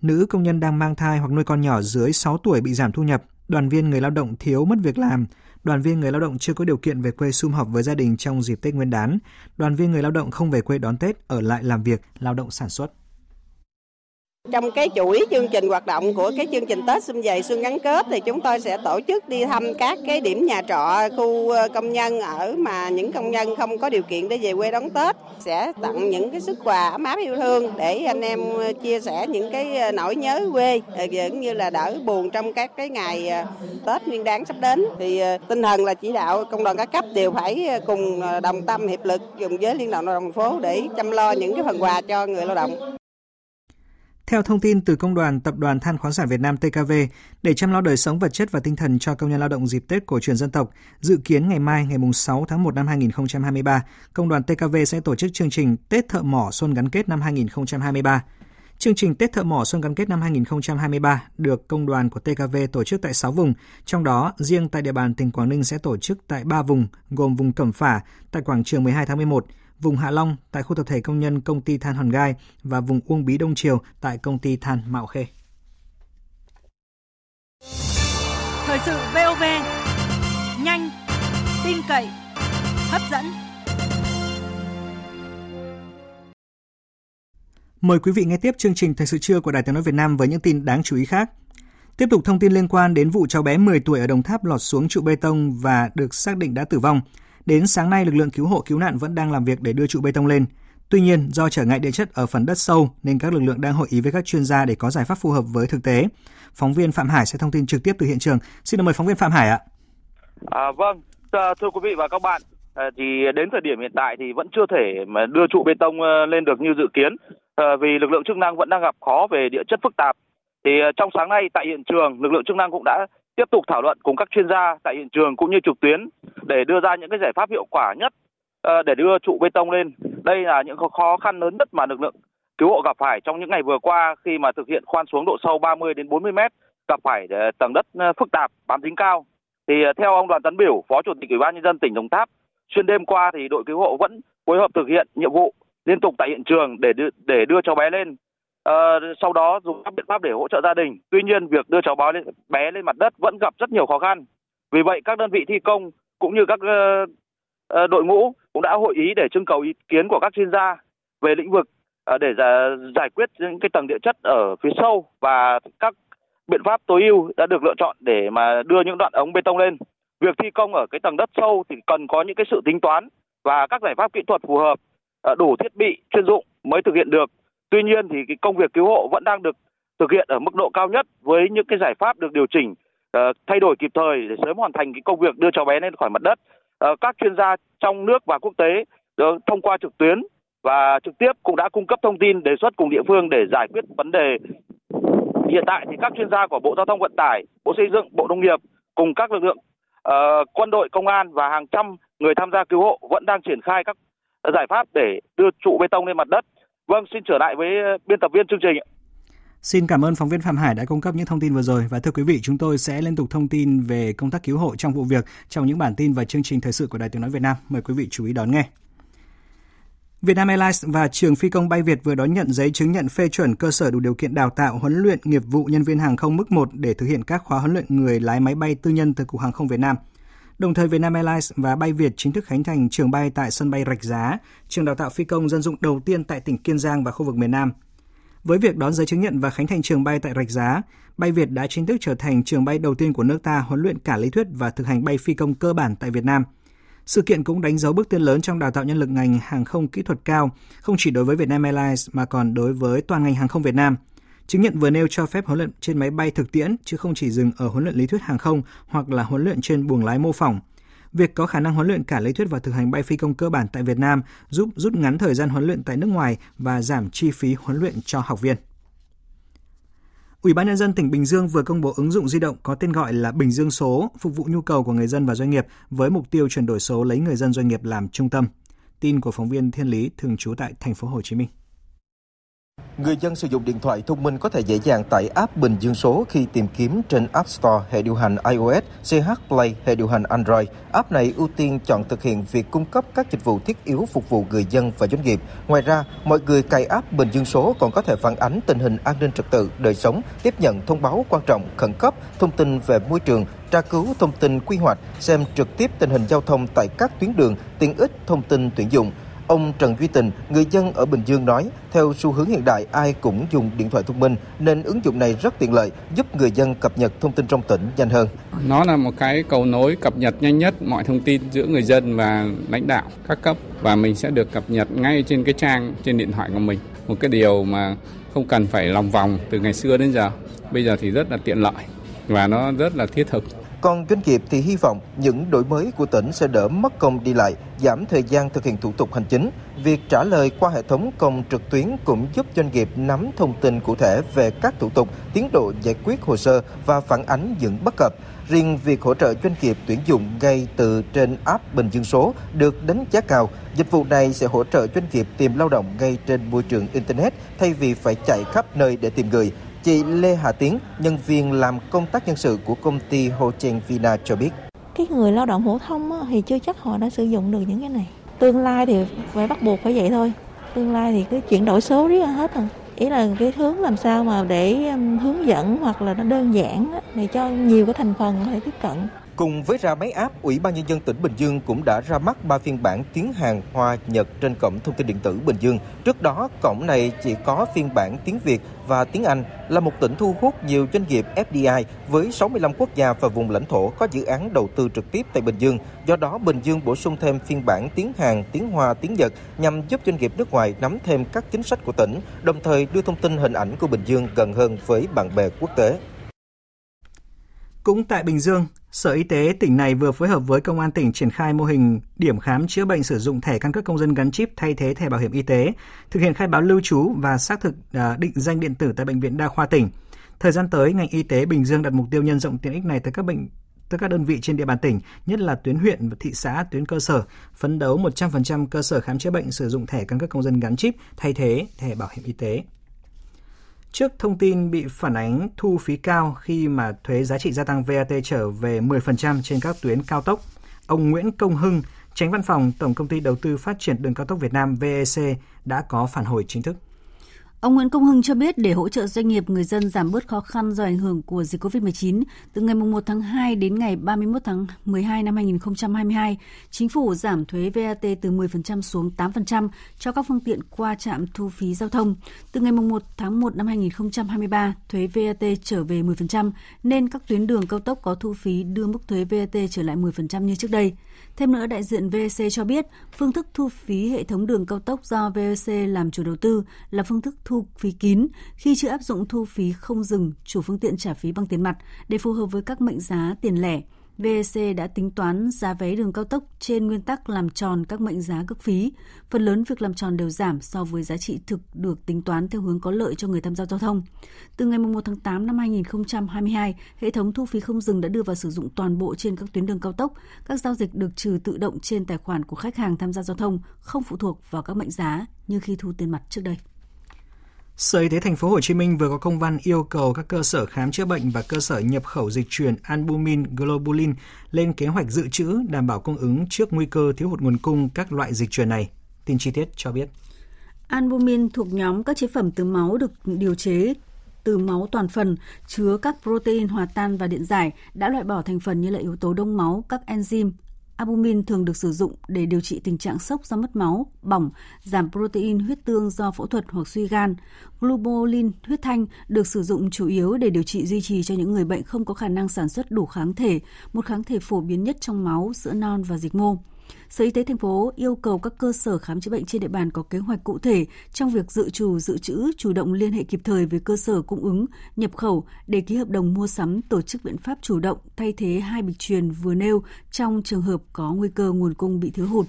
[SPEAKER 1] Nữ công nhân đang mang thai hoặc nuôi con nhỏ dưới 6 tuổi bị giảm thu nhập, đoàn viên người lao động thiếu mất việc làm, đoàn viên người lao động chưa có điều kiện về quê sum họp với gia đình trong dịp Tết Nguyên đán, đoàn viên người lao động không về quê đón Tết ở lại làm việc, lao động sản xuất.
[SPEAKER 19] Trong cái chuỗi chương trình hoạt động của cái chương trình Tết xuân về xuân gắn kết thì chúng tôi sẽ tổ chức đi thăm các cái điểm nhà trọ, khu ờ, công nhân ở mà những công nhân không có điều kiện để về quê đón Tết sẽ tặng những cái sức quà ấm áp yêu thương để anh em ờ, chia sẻ những cái ờ, nỗi nhớ quê cũng như là đỡ buồn trong các cái ngày Tết Nguyên đán sắp đến thì tinh thần là chỉ đạo công đoàn các cấp đều phải cùng đồng tâm hiệp lực cùng với liên đoàn lao động thành phố để chăm lo những cái phần quà cho người lao động.
[SPEAKER 1] Theo thông tin từ Công đoàn Tập đoàn Than khoáng sản Việt Nam TKV, để chăm lo đời sống vật chất và tinh thần cho công nhân lao động dịp Tết cổ truyền dân tộc, dự kiến ngày mai ngày 6 tháng 1 năm 2023, Công đoàn TKV sẽ tổ chức chương trình Tết Thợ Mỏ Xuân Gắn Kết năm 2023. Chương trình Tết Thợ Mỏ Xuân Gắn Kết năm 2023 được công đoàn của TKV tổ chức tại 6 vùng, trong đó riêng tại địa bàn tỉnh Quảng Ninh sẽ tổ chức tại 3 vùng, gồm vùng Cẩm Phả tại quảng trường 12 tháng 11, vùng Hạ Long tại khu tập thể công nhân công ty than Hòn Gai và vùng Uông Bí Đông Triều tại công ty than Mạo Khê.
[SPEAKER 15] Thời sự VOV, nhanh, tin cậy, hấp dẫn.
[SPEAKER 1] Mời quý vị nghe tiếp chương trình Thời sự trưa của Đài Tiếng nói Việt Nam với những tin đáng chú ý khác. Tiếp tục thông tin liên quan đến vụ cháu bé 10 tuổi ở Đồng Tháp lọt xuống trụ bê tông và được xác định đã tử vong. Đến sáng nay, lực lượng cứu hộ cứu nạn vẫn đang làm việc để đưa trụ bê tông lên. Tuy nhiên, do trở ngại địa chất ở phần đất sâu nên các lực lượng đang hội ý với các chuyên gia để có giải pháp phù hợp với thực tế. Phóng viên Phạm Hải sẽ thông tin trực tiếp từ hiện trường. Xin mời phóng viên Phạm Hải ạ.
[SPEAKER 20] À, vâng, thưa quý vị và các bạn, à, thì đến thời điểm hiện tại thì vẫn chưa thể mà đưa trụ bê tông ờ, lên được như dự kiến ờ, vì lực lượng chức năng vẫn đang gặp khó về địa chất phức tạp. Thì ờ, trong sáng nay tại hiện trường, lực lượng chức năng cũng đã tiếp tục thảo luận cùng các chuyên gia tại hiện trường cũng như trực tuyến để đưa ra những cái giải pháp hiệu quả nhất ờ, để đưa trụ bê tông lên. Đây là những khó khăn lớn nhất mà lực lượng cứu hộ gặp phải trong những ngày vừa qua khi mà thực hiện khoan xuống độ sâu 30 đến 40 mét gặp phải ờ, tầng đất ờ, phức tạp bám dính cao. Thì theo ông Đoàn Tấn Biểu, Phó Chủ tịch Ủy ban nhân dân tỉnh Đồng Tháp, xuyên đêm qua thì đội cứu hộ vẫn phối hợp thực hiện nhiệm vụ liên tục tại hiện trường để đưa, để đưa cháu bé lên Ờ, sau đó dùng các biện pháp để hỗ trợ gia đình. Tuy nhiên việc đưa cháu bé lên, bé lên mặt đất vẫn gặp rất nhiều khó khăn. Vì vậy các đơn vị thi công cũng như các uh, đội ngũ cũng đã hội ý để trưng cầu ý kiến của các chuyên gia về lĩnh vực uh, để giải quyết những cái tầng địa chất ở phía sâu và các biện pháp tối ưu đã được lựa chọn để mà đưa những đoạn ống bê tông lên. Việc thi công ở cái tầng đất sâu thì cần có những cái sự tính toán và các giải pháp kỹ thuật phù hợp, đủ thiết bị chuyên dụng mới thực hiện được Tuy nhiên thì cái công việc cứu hộ vẫn đang được thực hiện ở mức độ cao nhất với những cái giải pháp được điều chỉnh uh, thay đổi kịp thời để sớm hoàn thành cái công việc đưa cháu bé lên khỏi mặt đất. Uh, các chuyên gia trong nước và quốc tế được thông qua trực tuyến và trực tiếp cũng đã cung cấp thông tin đề xuất cùng địa phương để giải quyết vấn đề. Hiện tại thì các chuyên gia của Bộ Giao thông Vận tải, Bộ Xây dựng, Bộ Nông nghiệp cùng các lực lượng uh, quân đội, công an và hàng trăm người tham gia cứu hộ vẫn đang triển khai các giải pháp để đưa trụ bê tông lên mặt đất Vâng, xin trở lại với ờ, biên tập viên chương trình.
[SPEAKER 1] Xin cảm ơn phóng viên Phạm Hải đã cung cấp những thông tin vừa rồi và thưa quý vị, chúng tôi sẽ liên tục thông tin về công tác cứu hộ trong vụ việc trong những bản tin và chương trình thời sự của Đài Tiếng nói Việt Nam. Mời quý vị chú ý đón nghe. Vietnam Airlines và trường phi công bay Việt vừa đón nhận giấy chứng nhận phê chuẩn cơ sở đủ điều kiện đào tạo huấn luyện nghiệp vụ nhân viên hàng không mức 1 để thực hiện các khóa huấn luyện người lái máy bay tư nhân từ Cục Hàng không Việt Nam – Đồng thời Vietnam Airlines và Bay Việt chính thức khánh thành trường bay tại sân bay Rạch Giá, trường đào tạo phi công dân dụng đầu tiên tại tỉnh Kiên Giang và khu vực miền Nam. Với việc đón giấy chứng nhận và khánh thành trường bay tại Rạch Giá, Bay Việt đã chính thức trở thành trường bay đầu tiên của nước ta huấn luyện cả lý thuyết và thực hành bay phi công cơ bản tại Việt Nam. Sự kiện cũng đánh dấu bước tiến lớn trong đào tạo nhân lực ngành hàng không kỹ thuật cao, không chỉ đối với Vietnam Airlines mà còn đối với toàn ngành hàng không Việt Nam – Chứng nhận vừa nêu cho phép huấn luyện trên máy bay thực tiễn chứ không chỉ dừng ở huấn luyện lý thuyết hàng không hoặc là huấn luyện trên buồng lái mô phỏng. Việc có khả năng huấn luyện cả lý thuyết và thực hành bay phi công cơ bản tại Việt Nam giúp rút ngắn thời gian huấn luyện tại nước ngoài và giảm chi phí huấn luyện cho học viên. Ủy ban nhân dân tỉnh Bình Dương vừa công bố ứng dụng di động có tên gọi là Bình Dương số, phục vụ nhu cầu của người dân và doanh nghiệp với mục tiêu chuyển đổi số lấy người dân doanh nghiệp làm trung tâm. Tin của phóng viên Thiên Lý thường trú tại thành phố Hồ Chí Minh.
[SPEAKER 21] Người dân sử dụng điện thoại thông minh có thể dễ dàng tải app Bình Dương số khi tìm kiếm trên App Store hệ điều hành iOS, CH Play hệ điều hành Android. App này ưu tiên chọn thực hiện việc cung cấp các dịch vụ thiết yếu phục vụ người dân và doanh nghiệp. Ngoài ra, mọi người cài app Bình Dương số còn có thể phản ánh tình hình an ninh trật tự, đời sống, tiếp nhận thông báo quan trọng, khẩn cấp, thông tin về môi trường, tra cứu thông tin quy hoạch, xem trực tiếp tình hình giao thông tại các tuyến đường, tiện ích thông tin tuyển dụng. Ông Trần Duy Tình, người dân ở Bình Dương nói, theo xu hướng hiện đại ai cũng dùng điện thoại thông minh nên ứng dụng này rất tiện lợi, giúp người dân cập nhật thông tin trong tỉnh nhanh hơn.
[SPEAKER 22] Nó là một cái cầu nối cập nhật nhanh nhất mọi thông tin giữa người dân và lãnh đạo các cấp và mình sẽ được cập nhật ngay trên cái trang trên điện thoại của mình. Một cái điều mà không cần phải lòng vòng từ ngày xưa đến giờ. Bây giờ thì rất là tiện lợi và nó rất là thiết thực.
[SPEAKER 21] Còn doanh nghiệp thì hy vọng những đổi mới của tỉnh sẽ đỡ mất công đi lại, giảm thời gian thực hiện thủ tục hành chính. Việc trả lời qua hệ thống công trực tuyến cũng giúp doanh nghiệp nắm thông tin cụ thể về các thủ tục, tiến độ giải quyết hồ sơ và phản ánh những bất cập. Riêng việc hỗ trợ doanh nghiệp tuyển dụng ngay từ trên app Bình Dương số được đánh giá cao. Dịch vụ này sẽ hỗ trợ doanh nghiệp tìm lao động ngay trên môi trường Internet thay vì phải chạy khắp nơi để tìm người. Chị Lê Hà Tiến, nhân viên làm công tác nhân sự của công ty Ho Chen Vina cho biết.
[SPEAKER 23] Cái người lao động phổ thông thì chưa chắc họ đã sử dụng được những cái này. Tương lai thì phải bắt buộc phải vậy thôi. Tương lai thì cứ chuyển đổi số riết hết rồi. Ý là cái hướng làm sao mà để hướng dẫn hoặc là nó đơn giản để cho nhiều cái thành phần có thể tiếp cận.
[SPEAKER 21] Cùng với ra máy app, Ủy ban Nhân dân tỉnh Bình Dương cũng đã ra mắt ba phiên bản tiếng Hàn, Hoa, Nhật trên cổng thông tin điện tử Bình Dương. Trước đó, cổng này chỉ có phiên bản tiếng Việt và tiếng Anh là một tỉnh thu hút nhiều doanh nghiệp FDI với 65 quốc gia và vùng lãnh thổ có dự án đầu tư trực tiếp tại Bình Dương. Do đó, Bình Dương bổ sung thêm phiên bản tiếng Hàn, tiếng Hoa, tiếng Nhật nhằm giúp doanh nghiệp nước ngoài nắm thêm các chính sách của tỉnh, đồng thời đưa thông tin hình ảnh của Bình Dương gần hơn với bạn bè quốc tế.
[SPEAKER 1] Cũng tại Bình Dương, Sở Y tế tỉnh này vừa phối hợp với Công an tỉnh triển khai mô hình điểm khám chữa bệnh sử dụng thẻ căn cước công dân gắn chip thay thế thẻ bảo hiểm y tế, thực hiện khai báo lưu trú và xác thực à, định danh điện tử tại bệnh viện đa khoa tỉnh. Thời gian tới, ngành y tế Bình Dương đặt mục tiêu nhân rộng tiện ích này tới các bệnh tới các đơn vị trên địa bàn tỉnh, nhất là tuyến huyện và thị xã, tuyến cơ sở, phấn đấu 100% cơ sở khám chữa bệnh sử dụng thẻ căn cước công dân gắn chip thay thế thẻ bảo hiểm y tế. Trước thông tin bị phản ánh thu phí cao khi mà thuế giá trị gia tăng VAT trở về 10% trên các tuyến cao tốc, ông Nguyễn Công Hưng, tránh văn phòng Tổng công ty Đầu tư Phát triển Đường cao tốc Việt Nam VEC đã có phản hồi chính thức.
[SPEAKER 24] Ông Nguyễn Công Hưng cho biết để hỗ trợ doanh nghiệp người dân giảm bớt khó khăn do ảnh hưởng của dịch COVID-19, từ ngày 1 tháng 2 đến ngày 31 tháng 12 năm 2022, chính phủ giảm thuế VAT từ 10% xuống 8% cho các phương tiện qua trạm thu phí giao thông. Từ ngày 1 tháng 1 năm 2023, thuế VAT trở về 10%, nên các tuyến đường cao tốc có thu phí đưa mức thuế VAT trở lại 10% như trước đây. Thêm nữa, đại diện VEC cho biết, phương thức thu phí hệ thống đường cao tốc do VEC làm chủ đầu tư là phương thức thu phí kín khi chưa áp dụng thu phí không dừng chủ phương tiện trả phí bằng tiền mặt để phù hợp với các mệnh giá tiền lẻ. VEC đã tính toán giá vé đường cao tốc trên nguyên tắc làm tròn các mệnh giá cước phí. Phần lớn việc làm tròn đều giảm so với giá trị thực được tính toán theo hướng có lợi cho người tham gia giao thông. Từ ngày 1 tháng 8 năm 2022, hệ thống thu phí không dừng đã đưa vào sử dụng toàn bộ trên các tuyến đường cao tốc. Các giao dịch được trừ tự động trên tài khoản của khách hàng tham gia giao thông, không phụ thuộc vào các mệnh giá như khi thu tiền mặt trước đây.
[SPEAKER 1] Sở Y tế thành phố Hồ Chí Minh vừa có công văn yêu cầu các cơ sở khám chữa bệnh và cơ sở nhập khẩu dịch truyền albumin globulin lên kế hoạch dự trữ đảm bảo cung ứng trước nguy cơ thiếu hụt nguồn cung các loại dịch truyền này. Tin chi tiết cho biết.
[SPEAKER 24] Albumin thuộc nhóm các chế phẩm từ máu được điều chế từ máu toàn phần chứa các protein hòa tan và điện giải đã loại bỏ thành phần như là yếu tố đông máu, các enzyme, Albumin thường được sử dụng để điều trị tình trạng sốc do mất máu, bỏng, giảm protein huyết tương do phẫu thuật hoặc suy gan. Globulin huyết thanh được sử dụng chủ yếu để điều trị duy trì cho những người bệnh không có khả năng sản xuất đủ kháng thể, một kháng thể phổ biến nhất trong máu, sữa non và dịch mô. Sở Y tế thành phố yêu cầu các cơ sở khám chữa bệnh trên địa bàn có kế hoạch cụ thể trong việc dự trù dự trữ, chủ động liên hệ kịp thời với cơ sở cung ứng, nhập khẩu để ký hợp đồng mua sắm, tổ chức biện pháp chủ động thay thế hai bịch truyền vừa nêu trong trường hợp có nguy cơ nguồn cung bị thiếu hụt.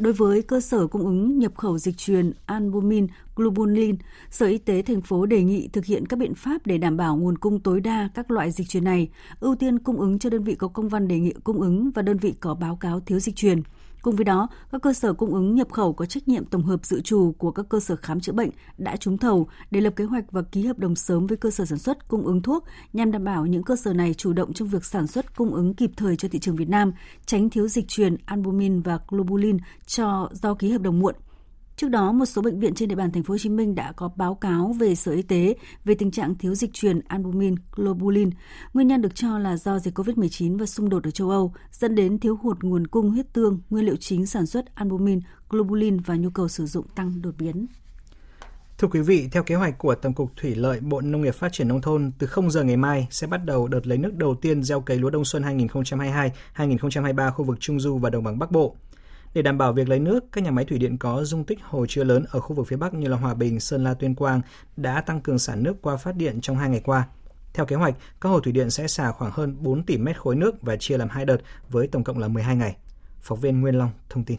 [SPEAKER 24] Đối với cơ sở cung ứng nhập khẩu dịch truyền albumin, globulin, Sở Y tế thành phố đề nghị thực hiện các biện pháp để đảm bảo nguồn cung tối đa các loại dịch truyền này, ưu tiên cung ứng cho đơn vị có công văn đề nghị cung ứng và đơn vị có báo cáo thiếu dịch truyền. Cùng với đó, các cơ sở cung ứng nhập khẩu có trách nhiệm tổng hợp dự trù của các cơ sở khám chữa bệnh đã trúng thầu để lập kế hoạch và ký hợp đồng sớm với cơ sở sản xuất cung ứng thuốc nhằm đảm bảo những cơ sở này chủ động trong việc sản xuất cung ứng kịp thời cho thị trường Việt Nam, tránh thiếu dịch truyền albumin và globulin cho do ký hợp đồng muộn. Trước đó, một số bệnh viện trên địa bàn thành phố Hồ Chí Minh đã có báo cáo về Sở Y tế về tình trạng thiếu dịch truyền albumin, globulin. Nguyên nhân được cho là do dịch COVID-19 và xung đột ở châu Âu dẫn đến thiếu hụt nguồn cung huyết tương, nguyên liệu chính sản xuất albumin, globulin và nhu cầu sử dụng tăng đột biến.
[SPEAKER 1] Thưa quý vị, theo kế hoạch của Tổng cục Thủy lợi Bộ Nông nghiệp Phát triển Nông thôn, từ 0 giờ ngày mai sẽ bắt đầu đợt lấy nước đầu tiên gieo cấy lúa đông xuân 2022-2023 khu vực Trung Du và Đồng bằng Bắc Bộ. Để đảm bảo việc lấy nước, các nhà máy thủy điện có dung tích hồ chứa lớn ở khu vực phía Bắc như là Hòa Bình, Sơn La, Tuyên Quang đã tăng cường sản nước qua phát điện trong hai ngày qua. Theo kế hoạch, các hồ thủy điện sẽ xả khoảng hơn 4 tỷ mét khối nước và chia làm hai đợt với tổng cộng là 12 ngày. Phóng viên Nguyên Long thông tin.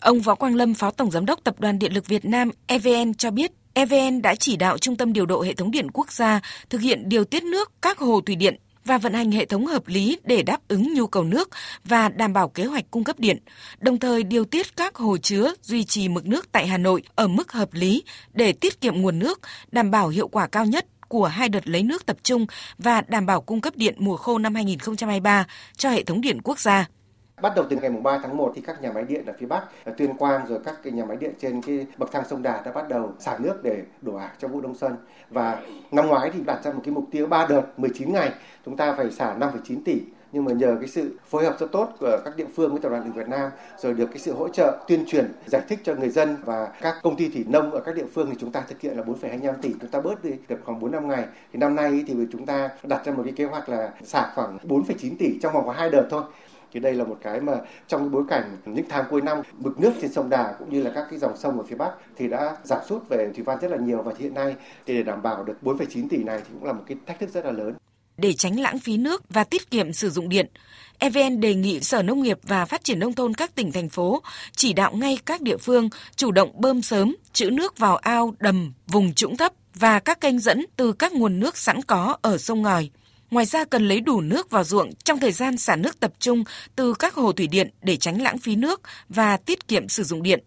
[SPEAKER 25] Ông Võ Quang Lâm, Phó Tổng Giám đốc Tập đoàn Điện lực Việt Nam EVN cho biết, EVN đã chỉ đạo Trung tâm Điều độ Hệ thống Điện Quốc gia thực hiện điều tiết nước các hồ thủy điện và vận hành hệ thống hợp lý để đáp ứng nhu cầu nước và đảm bảo kế hoạch cung cấp điện, đồng thời điều tiết các hồ chứa duy trì mực nước tại Hà Nội ở mức hợp lý để tiết kiệm nguồn nước, đảm bảo hiệu quả cao nhất của hai đợt lấy nước tập trung và đảm bảo cung cấp điện mùa khô năm 2023 cho hệ thống điện quốc gia.
[SPEAKER 26] Bắt đầu từ ngày 3 tháng 1 thì các nhà máy điện ở phía Bắc, ở Tuyên Quang rồi các cái nhà máy điện trên cái bậc thang sông Đà đã bắt đầu xả nước để đổ ải cho vụ đông xuân. Và năm ngoái thì đặt ra một cái mục tiêu 3 đợt 19 ngày, chúng ta phải xả 5,9 tỷ. Nhưng mà nhờ cái sự phối hợp rất tốt của các địa phương với tập đoàn điện Việt Nam rồi được cái sự hỗ trợ tuyên truyền giải thích cho người dân và các công ty thủy nông ở các địa phương thì chúng ta thực hiện là 4,25 tỷ. Chúng ta bớt đi được khoảng 4 năm ngày. Thì năm nay thì chúng ta đặt ra một cái kế hoạch là xả khoảng 4,9 tỷ trong vòng có hai đợt thôi thì đây là một cái mà trong cái bối cảnh những tháng cuối năm mực nước trên sông Đà cũng như là các cái dòng sông ở phía Bắc thì đã giảm sút về thủy văn rất là nhiều và hiện nay thì để đảm bảo được 4,9 tỷ này thì cũng là một cái thách thức rất là lớn.
[SPEAKER 25] Để tránh lãng phí nước và tiết kiệm sử dụng điện, EVN đề nghị Sở Nông nghiệp và Phát triển Nông thôn các tỉnh, thành phố chỉ đạo ngay các địa phương chủ động bơm sớm, trữ nước vào ao, đầm, vùng trũng thấp và các kênh dẫn từ các nguồn nước sẵn có ở sông ngòi. Ngoài ra cần lấy đủ nước vào ruộng trong thời gian xả nước tập trung từ các hồ thủy điện để tránh lãng phí nước và tiết kiệm sử dụng điện.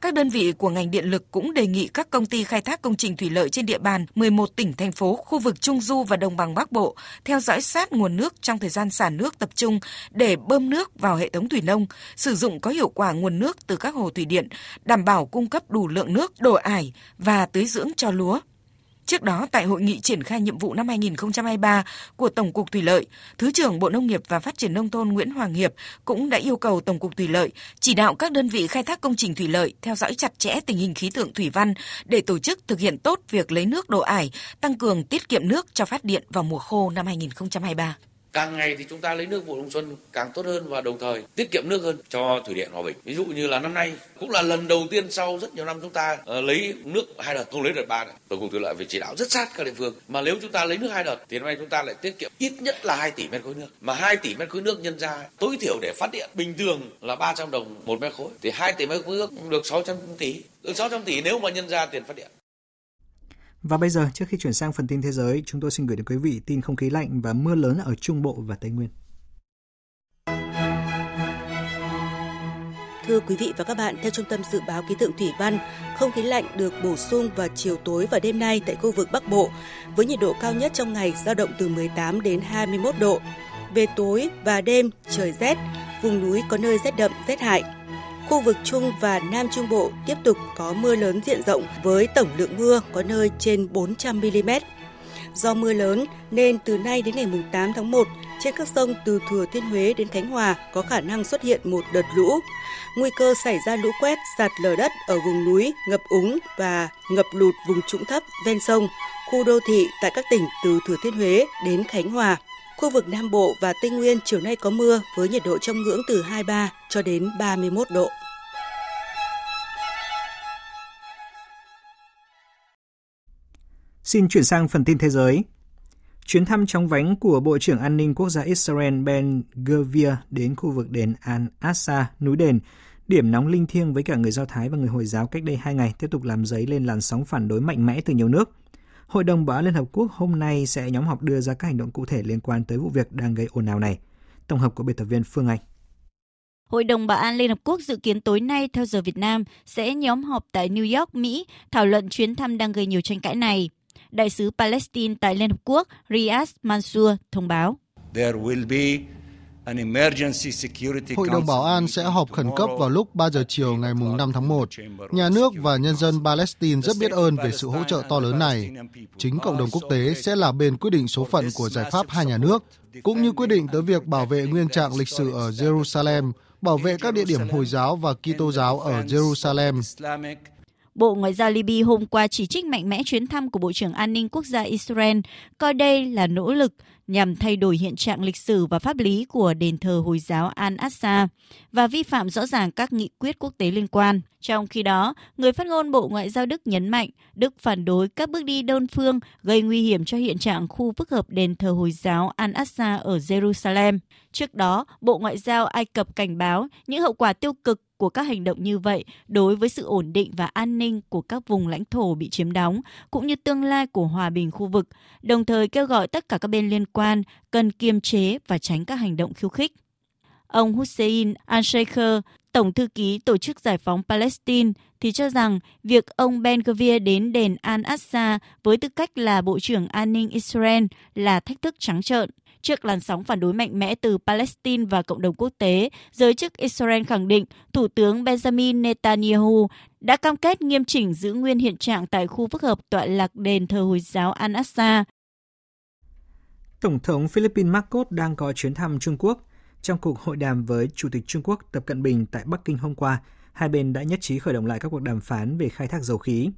[SPEAKER 25] Các đơn vị của ngành điện lực cũng đề nghị các công ty khai thác công trình thủy lợi trên địa bàn 11 tỉnh thành phố, khu vực Trung du và Đồng bằng Bắc Bộ theo dõi sát nguồn nước trong thời gian xả nước tập trung để bơm nước vào hệ thống thủy nông, sử dụng có hiệu quả nguồn nước từ các hồ thủy điện, đảm bảo cung cấp đủ lượng nước đổ ải và tưới dưỡng cho lúa. Trước đó, tại hội nghị triển khai nhiệm vụ năm 2023 của Tổng cục Thủy lợi, Thứ trưởng Bộ Nông nghiệp và Phát triển Nông thôn Nguyễn Hoàng Hiệp cũng đã yêu cầu Tổng cục Thủy lợi chỉ đạo các đơn vị khai thác công trình thủy lợi theo dõi chặt chẽ tình hình khí tượng thủy văn để tổ chức thực hiện tốt việc lấy nước đổ ải, tăng cường tiết kiệm nước cho phát điện vào mùa khô năm 2023
[SPEAKER 27] càng ngày thì chúng ta lấy nước vụ đông xuân càng tốt hơn và đồng thời tiết kiệm nước hơn cho thủy điện hòa bình. Ví dụ như là năm nay cũng là lần đầu tiên sau rất nhiều năm chúng ta uh, lấy nước hai đợt không lấy đợt ba tổng cục thủy lợi phải chỉ đạo rất sát các địa phương. Mà nếu chúng ta lấy nước hai đợt thì năm nay chúng ta lại tiết kiệm ít nhất là 2 tỷ mét khối nước. Mà 2 tỷ mét khối nước nhân ra tối thiểu để phát điện bình thường là 300 đồng một mét khối. Thì 2 tỷ mét khối nước được 600 tỷ. Được 600 tỷ nếu mà nhân ra tiền phát điện
[SPEAKER 1] và bây giờ, trước khi chuyển sang phần tin thế giới, chúng tôi xin gửi đến quý vị tin không khí lạnh và mưa lớn ở Trung Bộ và Tây Nguyên.
[SPEAKER 28] Thưa quý vị và các bạn, theo Trung tâm Dự báo Khí tượng Thủy văn, không khí lạnh được bổ sung vào chiều tối và đêm nay tại khu vực Bắc Bộ, với nhiệt độ cao nhất trong ngày dao động từ 18 đến 21 độ. Về tối và đêm, trời rét, vùng núi có nơi rét đậm, rét hại. Khu vực Trung và Nam Trung Bộ tiếp tục có mưa lớn diện rộng với tổng lượng mưa có nơi trên 400 mm. Do mưa lớn nên từ nay đến ngày 8 tháng 1, trên các sông từ Thừa Thiên Huế đến Khánh Hòa có khả năng xuất hiện một đợt lũ. Nguy cơ xảy ra lũ quét, sạt lở đất ở vùng núi, ngập úng và ngập lụt vùng trũng thấp ven sông, khu đô thị tại các tỉnh từ Thừa Thiên Huế đến Khánh Hòa. Khu vực Nam Bộ và Tây Nguyên chiều nay có mưa với nhiệt độ trong ngưỡng từ 23 cho đến 31 độ.
[SPEAKER 1] Xin chuyển sang phần tin thế giới. Chuyến thăm chóng vánh của Bộ trưởng An ninh Quốc gia Israel Ben Gvir đến khu vực đền Al-Aqsa, núi đền, điểm nóng linh thiêng với cả người Do Thái và người Hồi giáo cách đây hai ngày tiếp tục làm dấy lên làn sóng phản đối mạnh mẽ từ nhiều nước. Hội đồng Bảo an Liên Hợp Quốc hôm nay sẽ nhóm họp đưa ra các hành động cụ thể liên quan tới vụ việc đang gây ồn ào này. Tổng hợp của biên tập viên Phương Anh.
[SPEAKER 29] Hội đồng Bảo an Liên Hợp Quốc dự kiến tối nay theo giờ Việt Nam sẽ nhóm họp tại New York, Mỹ thảo luận chuyến thăm đang gây nhiều tranh cãi này. Đại sứ Palestine tại Liên Hợp Quốc Riyad Mansour thông báo.
[SPEAKER 30] There will be
[SPEAKER 31] Hội đồng Bảo an sẽ họp khẩn cấp vào lúc 3 giờ chiều ngày 5 tháng 1. Nhà nước và nhân dân Palestine rất biết ơn về sự hỗ trợ to lớn này. Chính cộng đồng quốc tế sẽ là bên quyết định số phận của giải pháp hai nhà nước, cũng như quyết định tới việc bảo vệ nguyên trạng lịch sử ở Jerusalem, bảo vệ các địa điểm Hồi giáo và Kitô giáo ở Jerusalem.
[SPEAKER 29] Bộ Ngoại giao Libya hôm qua chỉ trích mạnh mẽ chuyến thăm của Bộ trưởng An ninh Quốc gia Israel, coi đây là nỗ lực nhằm thay đổi hiện trạng lịch sử và pháp lý của đền thờ Hồi giáo Al-Aqsa và vi phạm rõ ràng các nghị quyết quốc tế liên quan. Trong khi đó, người phát ngôn Bộ Ngoại giao Đức nhấn mạnh Đức phản đối các bước đi đơn phương gây nguy hiểm cho hiện trạng khu phức hợp đền thờ Hồi giáo Al-Aqsa ở Jerusalem. Trước đó, Bộ Ngoại giao Ai Cập cảnh báo những hậu quả tiêu cực của các hành động như vậy đối với sự ổn định và an ninh của các vùng lãnh thổ bị chiếm đóng, cũng như tương lai của hòa bình khu vực, đồng thời kêu gọi tất cả các bên liên quan cần kiềm chế và tránh các hành động khiêu khích. Ông Hussein al-Sheikh, Tổng thư ký Tổ chức Giải phóng Palestine, thì cho rằng việc ông Ben Gvir đến đền Al-Aqsa với tư cách là Bộ trưởng An ninh Israel là thách thức trắng trợn. Trước làn sóng phản đối mạnh mẽ từ Palestine và cộng đồng quốc tế, giới chức Israel khẳng định Thủ tướng Benjamin Netanyahu đã cam kết nghiêm chỉnh giữ nguyên hiện trạng tại khu phức hợp tọa lạc đền thờ Hồi giáo Al-Aqsa.
[SPEAKER 1] Tổng thống Philippines Marcos đang có chuyến thăm Trung Quốc. Trong cuộc hội đàm với Chủ tịch Trung Quốc Tập Cận Bình tại Bắc Kinh hôm qua, hai bên đã nhất trí khởi động lại các cuộc đàm phán về khai thác dầu khí.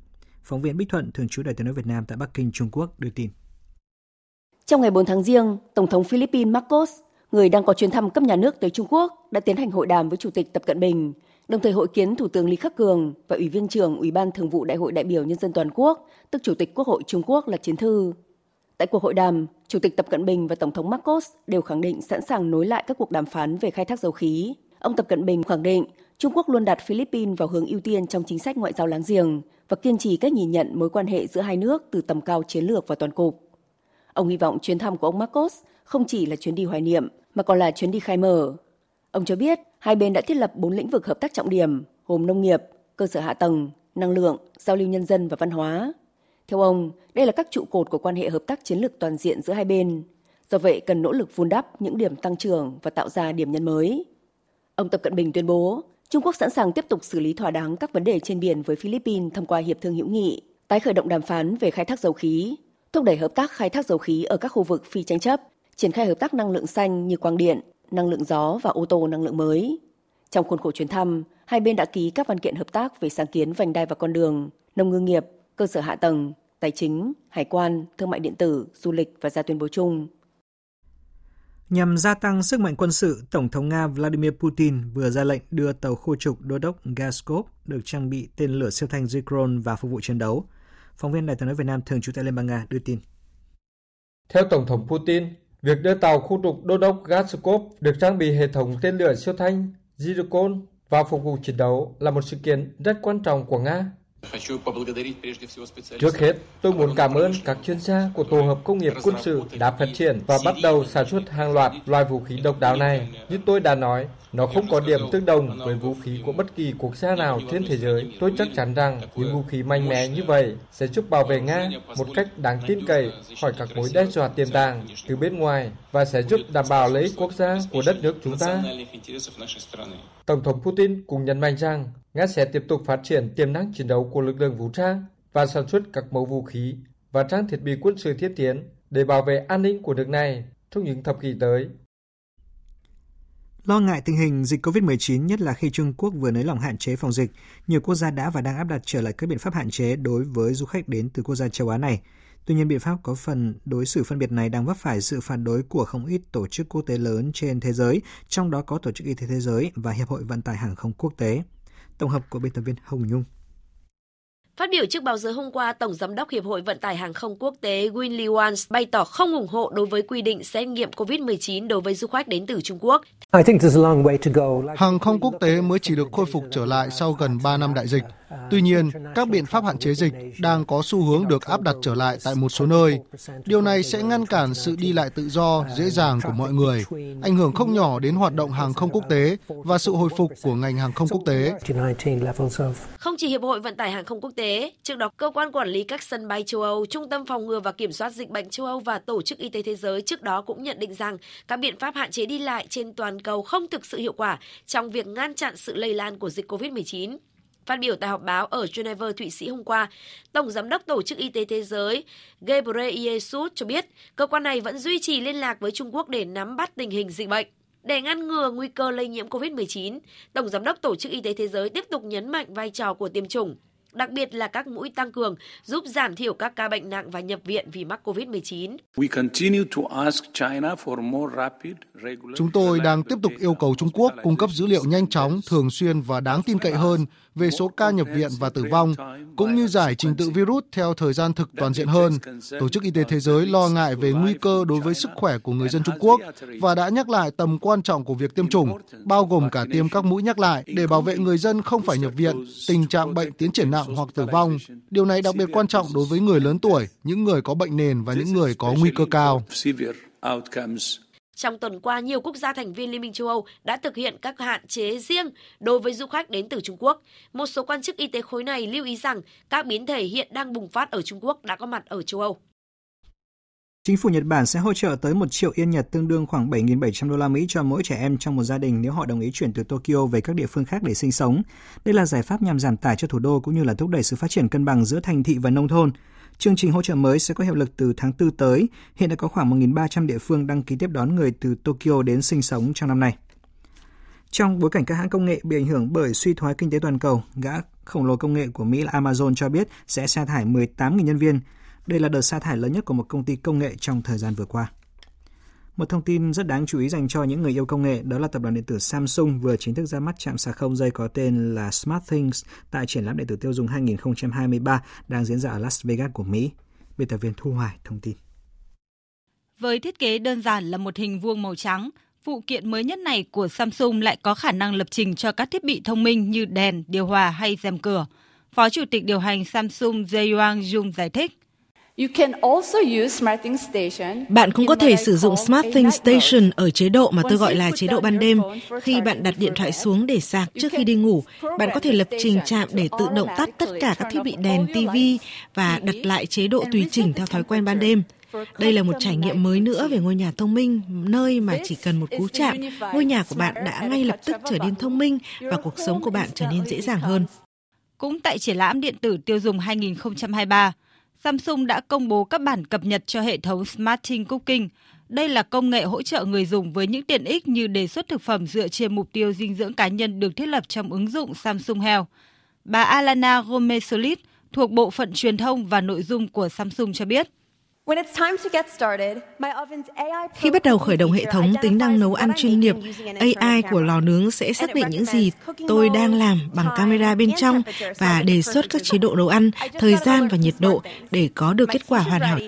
[SPEAKER 1] Phóng viên Bích Thuận, thường trú Đại tiếng nói Việt Nam tại Bắc Kinh, Trung Quốc đưa tin.
[SPEAKER 32] Trong ngày 4 tháng Giêng, Tổng thống Philippines Marcos, người đang có chuyến thăm cấp nhà nước tới Trung Quốc, đã tiến hành hội đàm với Chủ tịch Tập Cận Bình, đồng thời hội kiến Thủ tướng Lý Khắc Cường và Ủy viên trưởng Ủy ban Thường vụ Đại hội đại biểu Nhân dân toàn quốc, tức Chủ tịch Quốc hội Trung Quốc là Chiến Thư. Tại cuộc hội đàm, Chủ tịch Tập Cận Bình và Tổng thống Marcos đều khẳng định sẵn sàng nối lại các cuộc đàm phán về khai thác dầu khí. Ông Tập Cận Bình khẳng định Trung Quốc luôn đặt Philippines vào hướng ưu tiên trong chính sách ngoại giao láng giềng và kiên trì cách nhìn nhận mối quan hệ giữa hai nước từ tầm cao chiến lược và toàn cục. Ông hy vọng chuyến thăm của ông Marcos không chỉ là chuyến đi hoài niệm mà còn là chuyến đi khai mở. Ông cho biết hai bên đã thiết lập bốn lĩnh vực hợp tác trọng điểm gồm nông nghiệp, cơ sở hạ tầng, năng lượng, giao lưu nhân dân và văn hóa. Theo ông, đây là các trụ cột của quan hệ hợp tác chiến lược toàn diện giữa hai bên. Do vậy cần nỗ lực vun đắp những điểm tăng trưởng và tạo ra điểm nhấn mới. Ông Tập Cận Bình tuyên bố Trung Quốc sẵn sàng tiếp tục xử lý thỏa đáng các vấn đề trên biển với Philippines thông qua hiệp thương hữu nghị, tái khởi động đàm phán về khai thác dầu khí, thúc đẩy hợp tác khai thác dầu khí ở các khu vực phi tranh chấp, triển khai hợp tác năng lượng xanh như quang điện, năng lượng gió và ô tô năng lượng mới. Trong khuôn khổ chuyến thăm, hai bên đã ký các văn kiện hợp tác về sáng kiến vành đai và con đường, nông ngư nghiệp, cơ sở hạ tầng, tài chính, hải quan, thương mại điện tử, du lịch và ra tuyên bố chung.
[SPEAKER 1] Nhằm gia tăng sức mạnh quân sự, Tổng thống Nga Vladimir Putin vừa ra lệnh đưa tàu khu trục đô đốc Gaskov được trang bị tên lửa siêu thanh Zikron và phục vụ chiến đấu. Phóng viên Đài tiếng nói Việt Nam thường trú tại Liên bang Nga đưa tin.
[SPEAKER 12] Theo Tổng thống Putin, việc đưa tàu khu trục đô đốc Gaskov được trang bị hệ thống tên lửa siêu thanh Zircon vào phục vụ chiến đấu là một sự kiện rất quan trọng của Nga Trước hết, tôi muốn cảm ơn các chuyên gia của Tổ hợp Công nghiệp Quân sự đã phát triển và bắt đầu sản xuất hàng loạt loại vũ khí độc đáo này. Như tôi đã nói, nó không có điểm tương đồng với vũ khí của bất kỳ quốc gia nào trên thế giới. Tôi chắc chắn rằng những vũ khí mạnh mẽ như vậy sẽ giúp bảo vệ Nga một cách đáng tin cậy khỏi các mối đe dọa tiềm tàng từ bên ngoài và sẽ giúp đảm bảo lợi ích quốc gia của đất nước chúng ta. Tổng thống Putin cũng nhấn mạnh rằng Nga sẽ tiếp tục phát triển tiềm năng chiến đấu của lực lượng vũ trang và sản xuất các mẫu vũ khí và trang thiết bị quân sự thiết tiến để bảo vệ an ninh của nước này trong những thập kỷ tới.
[SPEAKER 1] Lo ngại tình hình dịch COVID-19, nhất là khi Trung Quốc vừa nới lỏng hạn chế phòng dịch, nhiều quốc gia đã và đang áp đặt trở lại các biện pháp hạn chế đối với du khách đến từ quốc gia châu Á này. Tuy nhiên, biện pháp có phần đối xử phân biệt này đang vấp phải sự phản đối của không ít tổ chức quốc tế lớn trên thế giới, trong đó có Tổ chức Y tế Thế giới và Hiệp hội Vận tải Hàng không Quốc tế. Tổng hợp của biên tập viên Hồng Nhung.
[SPEAKER 33] Phát biểu trước báo giới hôm qua, Tổng Giám đốc Hiệp hội Vận tải Hàng không Quốc tế Winley Wans bày tỏ không ủng hộ đối với quy định xét nghiệm COVID-19 đối với du khách đến từ Trung Quốc.
[SPEAKER 31] Hàng không quốc tế mới chỉ được khôi phục trở lại sau gần 3 năm đại dịch. Tuy nhiên, các biện pháp hạn chế dịch đang có xu hướng được áp đặt trở lại tại một số nơi. Điều này sẽ ngăn cản sự đi lại tự do, dễ dàng của mọi người, ảnh hưởng không nhỏ đến hoạt động hàng không quốc tế và sự hồi phục của ngành hàng không quốc tế.
[SPEAKER 33] Không chỉ Hiệp hội Vận tải Hàng không Quốc tế, trước đó Cơ quan Quản lý các sân bay châu Âu, Trung tâm Phòng ngừa và Kiểm soát Dịch bệnh châu Âu và Tổ chức Y tế Thế giới trước đó cũng nhận định rằng các biện pháp hạn chế đi lại trên toàn cầu không thực sự hiệu quả trong việc ngăn chặn sự lây lan của dịch COVID-19. Phát biểu tại họp báo ở Geneva, Thụy Sĩ hôm qua, Tổng Giám đốc Tổ chức Y tế Thế giới Ghebreyesus cho biết cơ quan này vẫn duy trì liên lạc với Trung Quốc để nắm bắt tình hình dịch bệnh. Để ngăn ngừa nguy cơ lây nhiễm COVID-19, Tổng Giám đốc Tổ chức Y tế Thế giới tiếp tục nhấn mạnh vai trò của tiêm chủng, đặc biệt là các mũi tăng cường giúp giảm thiểu các ca bệnh nặng và nhập viện vì mắc COVID-19.
[SPEAKER 31] Chúng tôi đang tiếp tục yêu cầu Trung Quốc cung cấp dữ liệu nhanh chóng, thường xuyên và đáng tin cậy hơn về số ca nhập viện và tử vong, cũng như giải trình tự virus theo thời gian thực toàn diện hơn. Tổ chức Y tế Thế giới lo ngại về nguy cơ đối với sức khỏe của người dân Trung Quốc và đã nhắc lại tầm quan trọng của việc tiêm chủng, bao gồm cả tiêm các mũi nhắc lại để bảo vệ người dân không phải nhập viện, tình trạng bệnh tiến triển nặng hoặc tử vong. Điều này đặc biệt quan trọng đối với người lớn tuổi, những người có bệnh nền và những người có nguy cơ cao.
[SPEAKER 33] Trong tuần qua, nhiều quốc gia thành viên Liên minh châu Âu đã thực hiện các hạn chế riêng đối với du khách đến từ Trung Quốc. Một số quan chức y tế khối này lưu ý rằng các biến thể hiện đang bùng phát ở Trung Quốc đã có mặt ở châu Âu.
[SPEAKER 1] Chính phủ Nhật Bản sẽ hỗ trợ tới 1 triệu yên Nhật tương đương khoảng 7.700 đô la Mỹ cho mỗi trẻ em trong một gia đình nếu họ đồng ý chuyển từ Tokyo về các địa phương khác để sinh sống. Đây là giải pháp nhằm giảm tải cho thủ đô cũng như là thúc đẩy sự phát triển cân bằng giữa thành thị và nông thôn. Chương trình hỗ trợ mới sẽ có hiệu lực từ tháng 4 tới. Hiện đã có khoảng 1.300 địa phương đăng ký tiếp đón người từ Tokyo đến sinh sống trong năm nay. Trong bối cảnh các hãng công nghệ bị ảnh hưởng bởi suy thoái kinh tế toàn cầu, gã khổng lồ công nghệ của Mỹ là Amazon cho biết sẽ sa thải 18.000 nhân viên. Đây là đợt sa thải lớn nhất của một công ty công nghệ trong thời gian vừa qua. Một thông tin rất đáng chú ý dành cho những người yêu công nghệ đó là tập đoàn điện tử Samsung vừa chính thức ra mắt chạm sạc không dây có tên là SmartThings tại triển lãm điện tử tiêu dùng 2023 đang diễn ra ở Las Vegas của Mỹ. Biên tập viên Thu Hoài thông tin.
[SPEAKER 34] Với thiết kế đơn giản là một hình vuông màu trắng, phụ kiện mới nhất này của Samsung lại có khả năng lập trình cho các thiết bị thông minh như đèn, điều hòa hay rèm cửa. Phó Chủ tịch điều hành Samsung Jae Jung giải thích.
[SPEAKER 35] Bạn cũng có thể sử dụng SmartThings Station ở chế độ mà tôi gọi là chế độ ban đêm. Khi bạn đặt điện thoại xuống để sạc trước khi đi ngủ, bạn có thể lập trình chạm để tự động tắt tất cả các thiết bị đèn, TV và đặt lại chế độ tùy chỉnh theo thói quen ban đêm. Đây là một trải nghiệm mới nữa về ngôi nhà thông minh, nơi mà chỉ cần một cú chạm, ngôi nhà của bạn đã ngay lập tức trở nên thông minh và cuộc sống của bạn trở nên dễ dàng hơn.
[SPEAKER 34] Cũng tại triển lãm điện tử tiêu dùng 2023, Samsung đã công bố các bản cập nhật cho hệ thống Smarting Cooking. Đây là công nghệ hỗ trợ người dùng với những tiện ích như đề xuất thực phẩm dựa trên mục tiêu dinh dưỡng cá nhân được thiết lập trong ứng dụng Samsung Health. Bà Alana Gomez-Solis thuộc bộ phận truyền thông và nội dung của Samsung cho biết.
[SPEAKER 35] Khi bắt đầu khởi động hệ thống tính năng nấu ăn chuyên nghiệp, AI của lò nướng sẽ xác định những gì tôi đang làm bằng camera bên trong và đề xuất các chế độ nấu ăn, thời gian và nhiệt độ để có được kết quả hoàn hảo.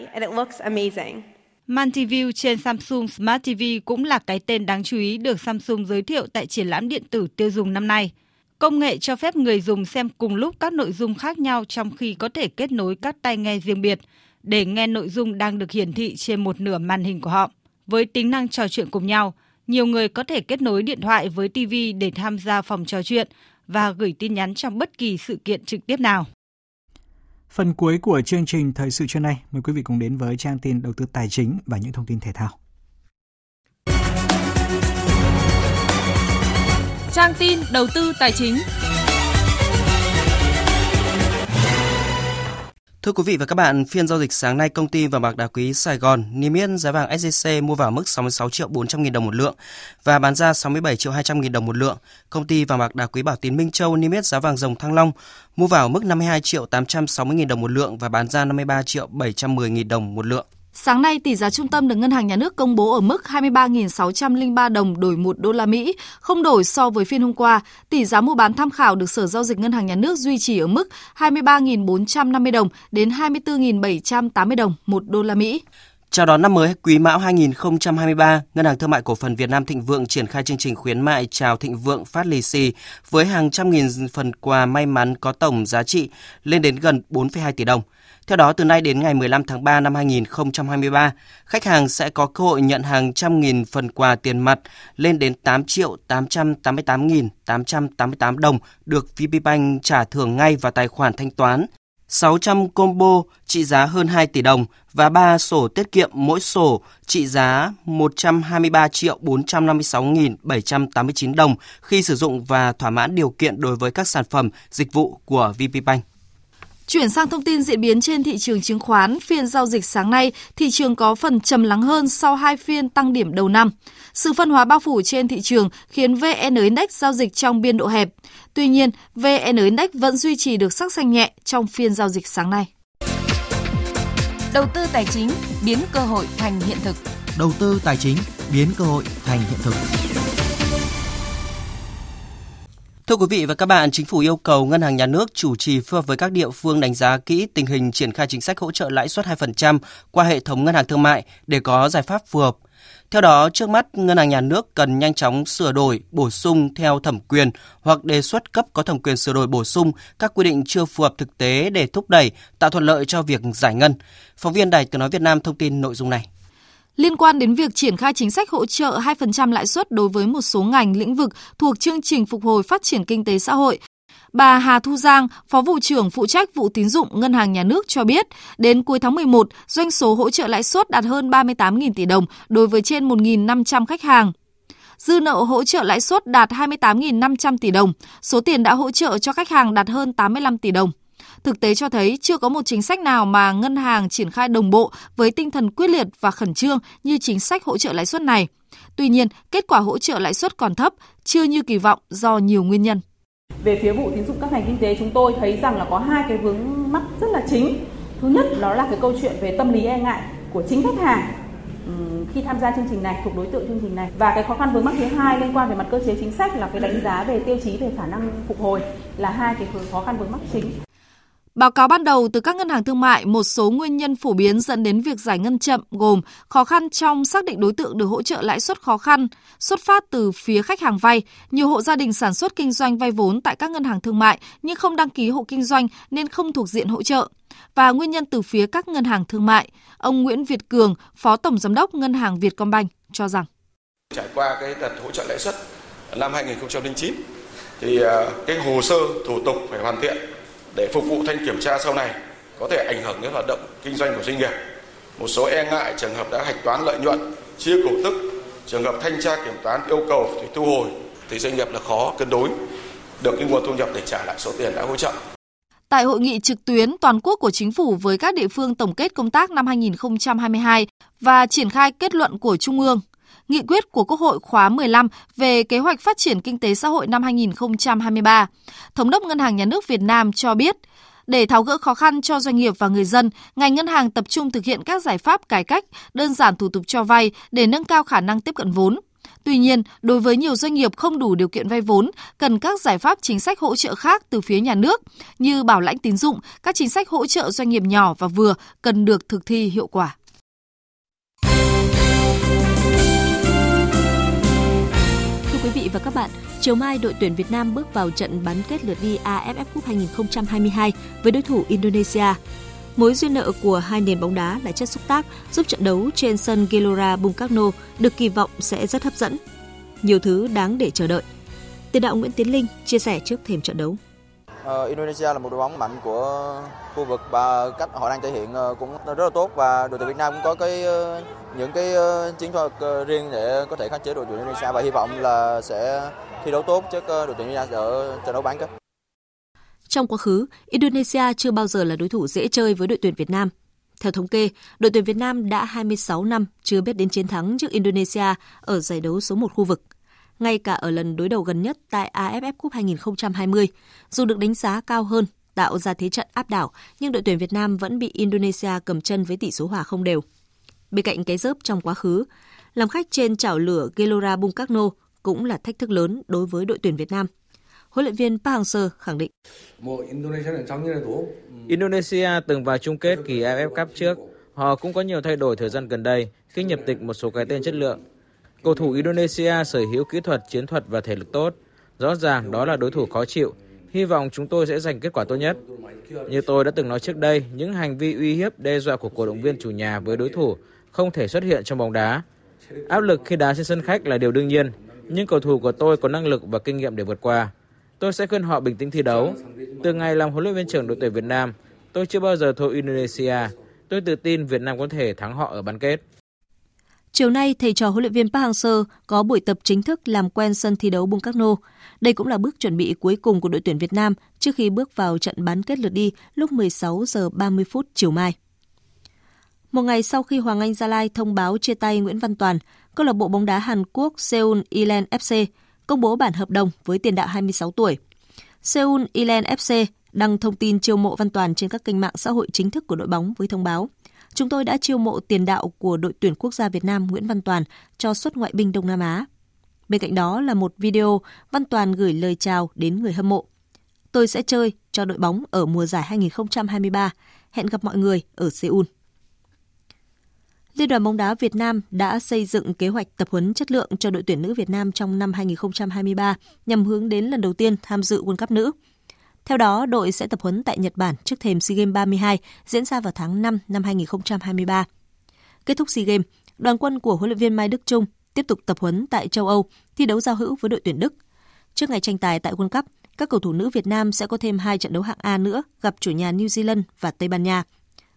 [SPEAKER 34] ManTV trên Samsung Smart TV cũng là cái tên đáng chú ý được Samsung giới thiệu tại triển lãm điện tử tiêu dùng năm nay. Công nghệ cho phép người dùng xem cùng lúc các nội dung khác nhau trong khi có thể kết nối các tai nghe riêng biệt để nghe nội dung đang được hiển thị trên một nửa màn hình của họ. Với tính năng trò chuyện cùng nhau, nhiều người có thể kết nối điện thoại với TV để tham gia phòng trò chuyện và gửi tin nhắn trong bất kỳ sự kiện trực tiếp nào.
[SPEAKER 1] Phần cuối của chương trình Thời sự trưa nay, mời quý vị cùng đến với trang tin đầu tư tài chính và những thông tin thể thao.
[SPEAKER 24] Trang tin đầu tư tài chính.
[SPEAKER 36] Thưa quý vị và các bạn, phiên giao dịch sáng nay công ty vàng bạc đá quý Sài Gòn niêm yết giá vàng SJC mua vào mức 66 triệu 400 nghìn đồng một lượng và bán ra 67 triệu 200 nghìn đồng một lượng. Công ty vàng bạc đá quý Bảo Tín Minh Châu niêm yết giá vàng dòng Thăng Long mua vào mức 52 triệu 860 nghìn đồng một lượng và bán ra 53 triệu 710 nghìn đồng một lượng.
[SPEAKER 37] Sáng nay, tỷ giá trung tâm được Ngân hàng Nhà nước công bố ở mức 23.603 đồng đổi 1 đô la Mỹ, không đổi so với phiên hôm qua. Tỷ giá mua bán tham khảo được Sở Giao dịch Ngân hàng Nhà nước duy trì ở mức 23.450 đồng đến 24.780 đồng 1 đô la Mỹ.
[SPEAKER 36] Chào đón năm mới Quý Mão 2023, Ngân hàng Thương mại Cổ phần Việt Nam Thịnh Vượng triển khai chương trình khuyến mại chào Thịnh Vượng phát lì xì với hàng trăm nghìn phần quà may mắn có tổng giá trị lên đến gần 4,2 tỷ đồng. Theo đó, từ nay đến ngày 15 tháng 3 năm 2023, khách hàng sẽ có cơ hội nhận hàng trăm nghìn phần quà tiền mặt lên đến 8 triệu 888 nghìn 888 đồng được VPBank trả thưởng ngay vào tài khoản thanh toán 600 combo trị giá hơn 2 tỷ đồng và 3 sổ tiết kiệm mỗi sổ trị giá 123 triệu 456.789 đồng khi sử dụng và thỏa mãn điều kiện đối với các sản phẩm, dịch vụ của VPBank.
[SPEAKER 37] Chuyển sang thông tin diễn biến trên thị trường chứng khoán, phiên giao dịch sáng nay, thị trường có phần trầm lắng hơn sau hai phiên tăng điểm đầu năm. Sự phân hóa bao phủ trên thị trường khiến VN Index giao dịch trong biên độ hẹp. Tuy nhiên, VN Index vẫn duy trì được sắc xanh nhẹ trong phiên giao dịch sáng nay.
[SPEAKER 25] Đầu tư tài chính biến cơ hội thành hiện thực.
[SPEAKER 38] Đầu tư tài chính biến cơ hội thành hiện thực.
[SPEAKER 36] Thưa quý vị và các bạn, Chính phủ yêu cầu Ngân hàng Nhà nước chủ trì phối hợp với các địa phương đánh giá kỹ tình hình triển khai chính sách hỗ trợ lãi suất 2% qua hệ thống ngân hàng thương mại để có giải pháp phù hợp. Theo đó, trước mắt Ngân hàng Nhà nước cần nhanh chóng sửa đổi, bổ sung theo thẩm quyền hoặc đề xuất cấp có thẩm quyền sửa đổi bổ sung các quy định chưa phù hợp thực tế để thúc đẩy, tạo thuận lợi cho việc giải ngân. Phóng viên Đài Tiếng Nói Việt Nam thông tin nội dung này.
[SPEAKER 37] Liên quan đến việc triển khai chính sách hỗ trợ 2% lãi suất đối với một số ngành lĩnh vực thuộc chương trình phục hồi phát triển kinh tế xã hội, Bà Hà Thu Giang, Phó vụ trưởng phụ trách vụ tín dụng Ngân hàng Nhà nước cho biết, đến cuối tháng 11, doanh số hỗ trợ lãi suất đạt hơn 38.000 tỷ đồng đối với trên 1.500 khách hàng. Dư nợ hỗ trợ lãi suất đạt 28.500 tỷ đồng, số tiền đã hỗ trợ cho khách hàng đạt hơn 85 tỷ đồng. Thực tế cho thấy chưa có một chính sách nào mà ngân hàng triển khai đồng bộ với tinh thần quyết liệt và khẩn trương như chính sách hỗ trợ lãi suất này. Tuy nhiên, kết quả hỗ trợ lãi suất còn thấp, chưa như kỳ vọng do nhiều nguyên nhân.
[SPEAKER 39] Về phía vụ tín dụng các ngành kinh tế chúng tôi thấy rằng là có hai cái vướng mắc rất là chính. Thứ nhất đó là cái câu chuyện về tâm lý e ngại của chính khách hàng khi tham gia chương trình này thuộc đối tượng chương trình này và cái khó khăn vướng mắc thứ hai liên quan về mặt cơ chế chính sách là cái đánh giá về tiêu chí về khả năng phục hồi là hai cái khó khăn vướng mắc chính
[SPEAKER 37] Báo cáo ban đầu từ các ngân hàng thương mại, một số nguyên nhân phổ biến dẫn đến việc giải ngân chậm gồm khó khăn trong xác định đối tượng được hỗ trợ lãi suất khó khăn, xuất phát từ phía khách hàng vay. Nhiều hộ gia đình sản xuất kinh doanh vay vốn tại các ngân hàng thương mại nhưng không đăng ký hộ kinh doanh nên không thuộc diện hỗ trợ. Và nguyên nhân từ phía các ngân hàng thương mại, ông Nguyễn Việt Cường, Phó Tổng Giám đốc Ngân hàng Vietcombank cho rằng.
[SPEAKER 40] Trải qua cái đợt hỗ trợ lãi suất năm 2009 thì à, cái hồ sơ thủ tục phải hoàn thiện để phục vụ thanh kiểm tra sau này có thể ảnh hưởng đến hoạt động kinh doanh của doanh nghiệp. Một số e ngại trường hợp đã hạch toán lợi nhuận, chia cổ tức, trường hợp thanh tra kiểm toán yêu cầu phải thu hồi thì doanh nghiệp là khó cân đối được cái nguồn thu nhập để trả lại số tiền đã hỗ trợ.
[SPEAKER 37] Tại hội nghị trực tuyến toàn quốc của chính phủ với các địa phương tổng kết công tác năm 2022 và triển khai kết luận của Trung ương, nghị quyết của Quốc hội khóa 15 về kế hoạch phát triển kinh tế xã hội năm 2023. Thống đốc Ngân hàng Nhà nước Việt Nam cho biết, để tháo gỡ khó khăn cho doanh nghiệp và người dân, ngành ngân hàng tập trung thực hiện các giải pháp cải cách, đơn giản thủ tục cho vay để nâng cao khả năng tiếp cận vốn. Tuy nhiên, đối với nhiều doanh nghiệp không đủ điều kiện vay vốn, cần các giải pháp chính sách hỗ trợ khác từ phía nhà nước như bảo lãnh tín dụng, các chính sách hỗ trợ doanh nghiệp nhỏ và vừa cần được thực thi hiệu quả.
[SPEAKER 35] Quý vị và các bạn, chiều mai đội tuyển Việt Nam bước vào trận bán kết lượt đi AFF Cup 2022 với đối thủ Indonesia. Mối duyên nợ của hai nền bóng đá là chất xúc tác giúp trận đấu trên sân Gelora Bung Karno được kỳ vọng sẽ rất hấp dẫn. Nhiều thứ đáng để chờ đợi. Tiền đạo Nguyễn Tiến Linh chia sẻ trước thềm trận đấu.
[SPEAKER 41] Uh, Indonesia là một đội bóng mạnh của khu vực và cách họ đang thể hiện uh, cũng rất là tốt và đội tuyển Việt Nam cũng có cái uh, những cái chiến thuật riêng để có thể khắc chế đội tuyển Indonesia và hy vọng là sẽ thi đấu tốt trước đội tuyển Indonesia ở trận đấu bán kết.
[SPEAKER 35] Trong quá khứ, Indonesia chưa bao giờ là đối thủ dễ chơi với đội tuyển Việt Nam. Theo thống kê, đội tuyển Việt Nam đã 26 năm chưa biết đến chiến thắng trước Indonesia ở giải đấu số 1 khu vực ngay cả ở lần đối đầu gần nhất tại AFF Cup 2020. Dù được đánh giá cao hơn, tạo ra thế trận áp đảo, nhưng đội tuyển Việt Nam vẫn bị Indonesia cầm chân với tỷ số hòa không đều. Bên cạnh cái rớp trong quá khứ, làm khách trên chảo lửa Gelora Bung Karno cũng là thách thức lớn đối với đội tuyển Việt Nam. Huấn luyện viên Park Hang-seo khẳng định.
[SPEAKER 42] Indonesia từng vào chung kết kỳ AFF Cup trước
[SPEAKER 43] Họ cũng có nhiều thay đổi thời gian gần đây khi nhập tịch một số cái tên chất lượng. Cầu thủ Indonesia sở hữu kỹ thuật, chiến thuật và thể lực tốt. Rõ ràng đó là đối thủ khó chịu. Hy vọng chúng tôi sẽ giành kết quả tốt nhất. Như tôi đã từng nói trước đây, những hành vi uy hiếp đe dọa của cổ động viên chủ nhà với đối thủ không thể xuất hiện trong bóng đá. Áp lực khi đá trên sân khách là điều đương nhiên, nhưng cầu thủ của tôi có năng lực và kinh nghiệm để vượt qua. Tôi sẽ khuyên họ bình tĩnh thi đấu. Từ ngày làm huấn luyện viên trưởng đội tuyển Việt Nam, tôi chưa bao giờ thua Indonesia. Tôi tự tin Việt Nam có thể thắng họ ở bán kết.
[SPEAKER 35] Chiều nay, thầy trò huấn luyện viên Park Hang-seo có buổi tập chính thức làm quen sân thi đấu Bung Karno. Đây cũng là bước chuẩn bị cuối cùng của đội tuyển Việt Nam trước khi bước vào trận bán kết lượt đi lúc 16 giờ 30 phút chiều mai. Một ngày sau khi Hoàng Anh Gia Lai thông báo chia tay Nguyễn Văn Toàn, câu lạc bộ bóng đá Hàn Quốc Seoul Ilen FC công bố bản hợp đồng với tiền đạo 26 tuổi. Seoul Ilen FC đăng thông tin chiêu mộ Văn Toàn trên các kênh mạng xã hội chính thức của đội bóng với thông báo Chúng tôi đã chiêu mộ tiền đạo của đội tuyển quốc gia Việt Nam Nguyễn Văn Toàn cho xuất ngoại binh Đông Nam Á. Bên cạnh đó là một video Văn Toàn gửi lời chào đến người hâm mộ. Tôi sẽ chơi cho đội bóng ở mùa giải 2023. Hẹn gặp mọi người ở Seoul. Liên đoàn bóng đá Việt Nam đã xây dựng kế hoạch tập huấn chất lượng cho đội tuyển nữ Việt Nam trong năm 2023 nhằm hướng đến lần đầu tiên tham dự World Cup nữ. Theo đó, đội sẽ tập huấn tại Nhật Bản trước thềm SEA Games 32 diễn ra vào tháng 5 năm 2023. Kết thúc SEA Games, đoàn quân của huấn luyện viên Mai Đức Trung tiếp tục tập huấn tại châu Âu, thi đấu giao hữu với đội tuyển Đức. Trước ngày tranh tài tại World Cup, các cầu thủ nữ Việt Nam sẽ có thêm hai trận đấu hạng A nữa gặp chủ nhà New Zealand và Tây Ban Nha.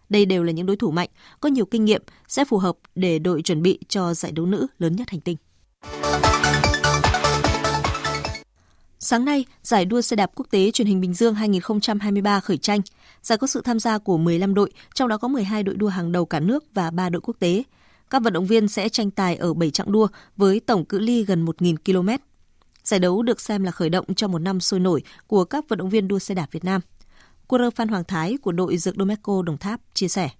[SPEAKER 35] Đây đều là những đối thủ mạnh, có nhiều kinh nghiệm, sẽ phù hợp để đội chuẩn bị cho giải đấu nữ lớn nhất hành tinh. Sáng nay, giải đua xe đạp quốc tế truyền hình Bình Dương 2023 khởi tranh. Giải có sự tham gia của 15 đội, trong đó có 12 đội đua hàng đầu cả nước và 3 đội quốc tế. Các vận động viên sẽ tranh tài ở 7 chặng đua với tổng cự ly gần 1.000 km. Giải đấu được xem là khởi động cho một năm sôi nổi của các vận động viên đua xe đạp Việt Nam. Cô Rơ Phan Hoàng Thái của đội Dược Domeco Đồng Tháp chia sẻ.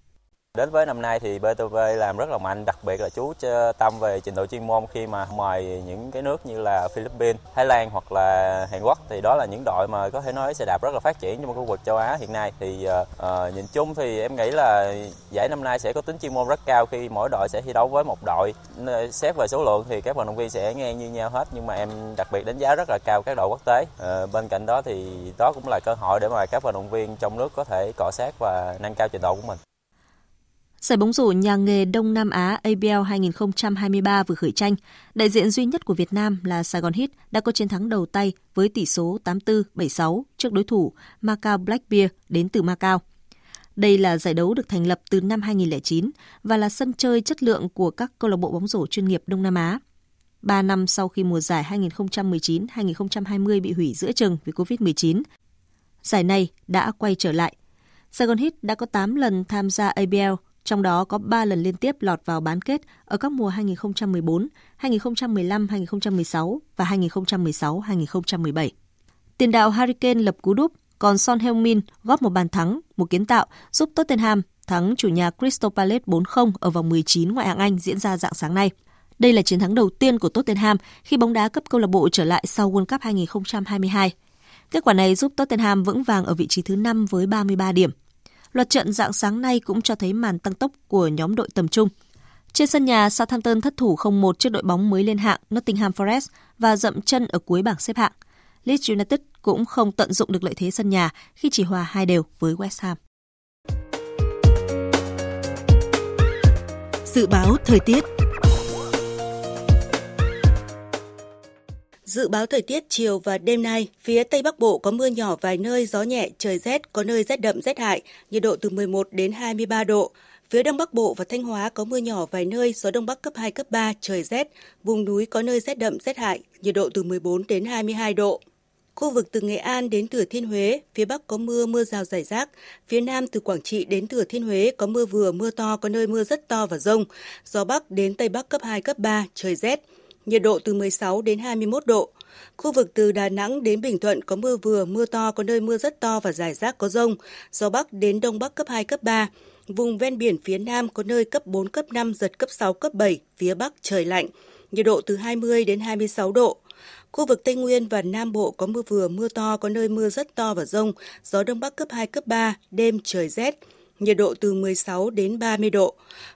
[SPEAKER 44] Đến với năm nay thì BTV làm rất là mạnh, đặc biệt là chú tâm về trình độ chuyên môn khi mà mời những cái nước như là Philippines, Thái Lan hoặc là Hàn Quốc thì đó là những đội mà có thể nói xe đạp rất là phát triển trong khu vực châu Á hiện nay. Thì uh, nhìn chung thì em nghĩ là giải năm nay sẽ có tính chuyên môn rất cao khi mỗi đội sẽ thi đấu với một đội. Xét về số lượng thì các vận động viên sẽ ngang như nhau hết nhưng mà em đặc biệt đánh giá rất là cao các đội quốc tế. Uh, bên cạnh đó thì đó cũng là cơ hội để mà các vận động viên trong nước có thể cọ sát và nâng cao trình độ của mình.
[SPEAKER 35] Giải bóng rổ nhà nghề Đông Nam Á ABL 2023 vừa khởi tranh. Đại diện duy nhất của Việt Nam là Sài Gòn Heat đã có chiến thắng đầu tay với tỷ số 84-76 trước đối thủ Macau Black Bear đến từ Macau. Đây là giải đấu được thành lập từ năm 2009 và là sân chơi chất lượng của các câu lạc bộ bóng rổ chuyên nghiệp Đông Nam Á. Ba năm sau khi mùa giải 2019-2020 bị hủy giữa chừng vì COVID-19, giải này đã quay trở lại. Sài Gòn Heat đã có 8 lần tham gia ABL trong đó có 3 lần liên tiếp lọt vào bán kết ở các mùa 2014, 2015, 2016 và 2016, 2017. Tiền đạo Harry Kane lập cú đúp, còn Son Heung-min góp một bàn thắng, một kiến tạo giúp Tottenham thắng chủ nhà Crystal Palace 4-0 ở vòng 19 ngoại hạng Anh diễn ra dạng sáng nay. Đây là chiến thắng đầu tiên của Tottenham khi bóng đá cấp câu lạc bộ trở lại sau World Cup 2022. Kết quả này giúp Tottenham vững vàng ở vị trí thứ 5 với 33 điểm. Loạt trận dạng sáng nay cũng cho thấy màn tăng tốc của nhóm đội tầm trung. Trên sân nhà, Southampton thất thủ 0-1 trước đội bóng mới lên hạng Nottingham Forest và dậm chân ở cuối bảng xếp hạng. Leeds United cũng không tận dụng được lợi thế sân nhà khi chỉ hòa hai đều với West Ham.
[SPEAKER 28] Dự báo thời tiết Dự báo thời tiết chiều và đêm nay, phía Tây Bắc Bộ có mưa nhỏ vài nơi, gió nhẹ, trời rét, có nơi rét đậm rét hại, nhiệt độ từ 11 đến 23 độ. Phía Đông Bắc Bộ và Thanh Hóa có mưa nhỏ vài nơi, gió Đông Bắc cấp 2, cấp 3, trời rét. Vùng núi có nơi rét đậm rét hại, nhiệt độ từ 14 đến 22 độ. Khu vực từ Nghệ An đến Thừa Thiên Huế, phía Bắc có mưa, mưa rào rải rác. Phía Nam từ Quảng Trị đến Thừa Thiên Huế có mưa vừa, mưa to, có nơi mưa rất to và rông. Gió Bắc đến Tây Bắc cấp 2, cấp 3, trời rét nhiệt độ từ 16 đến 21 độ. Khu vực từ Đà Nẵng đến Bình Thuận có mưa vừa, mưa to, có nơi mưa rất to và rải rác có rông. Gió Bắc đến Đông Bắc cấp 2, cấp 3. Vùng ven biển phía Nam có nơi cấp 4, cấp 5, giật cấp 6, cấp 7, phía Bắc trời lạnh. Nhiệt độ từ 20 đến 26 độ. Khu vực Tây Nguyên và Nam Bộ có mưa vừa, mưa to, có nơi mưa rất to và rông. Gió Đông Bắc cấp 2, cấp 3, đêm trời rét nhiệt độ từ 16 đến 30 độ.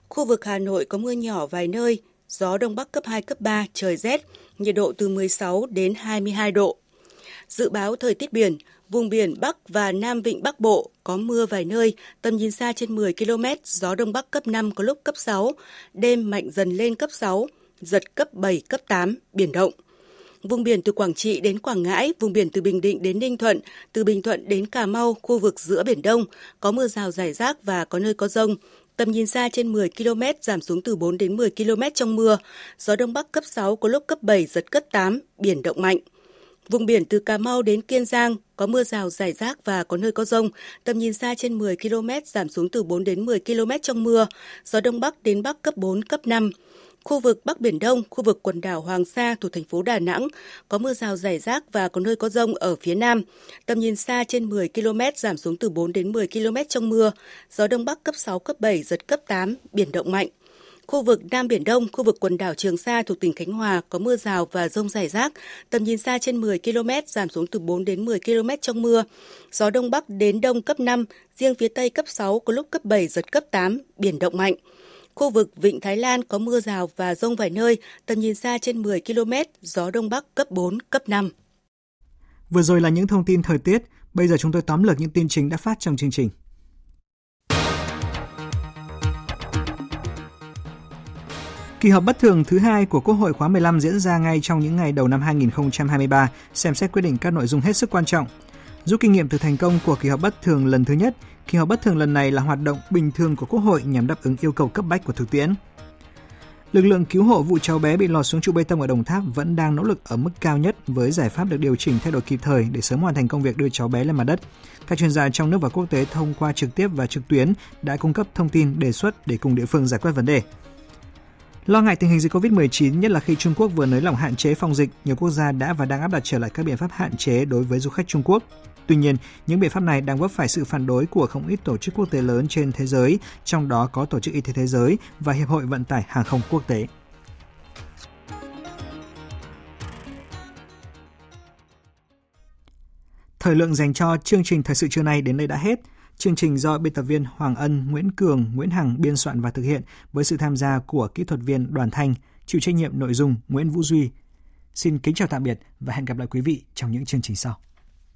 [SPEAKER 28] Khu vực Hà Nội có mưa nhỏ vài nơi, gió đông bắc cấp 2, cấp 3, trời rét, nhiệt độ từ 16 đến 22 độ. Dự báo thời tiết biển, vùng biển Bắc và Nam Vịnh Bắc Bộ có mưa vài nơi, tầm nhìn xa trên 10 km, gió đông bắc cấp 5 có lúc cấp 6, đêm mạnh dần lên cấp 6, giật cấp 7, cấp 8, biển động. Vùng biển từ Quảng Trị đến Quảng Ngãi, vùng biển từ Bình Định đến Ninh Thuận, từ Bình Thuận đến Cà Mau, khu vực giữa Biển Đông, có mưa rào rải rác và có nơi có rông. Tầm nhìn xa trên 10 km, giảm xuống từ 4 đến 10 km trong mưa. Gió Đông Bắc cấp 6, có lúc cấp 7, giật cấp 8, biển động mạnh. Vùng biển từ Cà Mau đến Kiên Giang có mưa rào rải rác và có nơi có rông, tầm nhìn xa trên 10 km, giảm xuống từ 4 đến 10 km trong mưa, gió Đông Bắc đến Bắc cấp 4, cấp 5. Khu vực Bắc Biển Đông, khu vực quần đảo Hoàng Sa thuộc thành phố Đà Nẵng có mưa rào rải rác và có nơi có rông ở phía Nam. Tầm nhìn xa trên 10 km, giảm xuống từ 4 đến 10 km trong mưa. Gió Đông Bắc cấp 6, cấp 7, giật cấp 8, biển động mạnh. Khu vực Nam Biển Đông, khu vực quần đảo Trường Sa thuộc tỉnh Khánh Hòa có mưa rào và rông rải rác, tầm nhìn xa trên 10 km, giảm xuống từ 4 đến 10 km trong mưa. Gió Đông Bắc đến Đông cấp 5, riêng phía Tây cấp 6 có lúc cấp 7, giật cấp 8, biển động mạnh. Khu vực Vịnh Thái Lan có mưa rào và rông vài nơi, tầm nhìn xa trên 10 km, gió Đông Bắc cấp 4, cấp 5.
[SPEAKER 1] Vừa rồi là những thông tin thời tiết, bây giờ chúng tôi tóm lược những tin chính đã phát trong chương trình. Kỳ họp bất thường thứ hai của Quốc hội khóa 15 diễn ra ngay trong những ngày đầu năm 2023, xem xét quyết định các nội dung hết sức quan trọng. Rút kinh nghiệm từ thành công của kỳ họp bất thường lần thứ nhất, kỳ họp bất thường lần này là hoạt động bình thường của Quốc hội nhằm đáp ứng yêu cầu cấp bách của thực tiễn. Lực lượng cứu hộ vụ cháu bé bị lọt xuống trụ bê tông ở Đồng Tháp vẫn đang nỗ lực ở mức cao nhất với giải pháp được điều chỉnh thay đổi kịp thời để sớm hoàn thành công việc đưa cháu bé lên mặt đất. Các chuyên gia trong nước và quốc tế thông qua trực tiếp và trực tuyến đã cung cấp thông tin đề xuất để cùng địa phương giải quyết vấn đề. Lo ngại tình hình dịch COVID-19, nhất là khi Trung Quốc vừa nới lỏng hạn chế phòng dịch, nhiều quốc gia đã và đang áp đặt trở lại các biện pháp hạn chế đối với du khách Trung Quốc. Tuy nhiên, những biện pháp này đang vấp phải sự phản đối của không ít tổ chức quốc tế lớn trên thế giới, trong đó có Tổ chức Y tế Thế giới và Hiệp hội Vận tải Hàng không Quốc tế. Thời lượng dành cho chương trình thời sự trưa nay đến đây đã hết. Chương trình do biên tập viên Hoàng Ân, Nguyễn Cường, Nguyễn Hằng biên soạn và thực hiện với sự tham gia của kỹ thuật viên Đoàn Thanh, chịu trách nhiệm nội dung Nguyễn Vũ Duy. Xin kính chào tạm biệt và hẹn gặp lại quý vị trong những chương trình sau.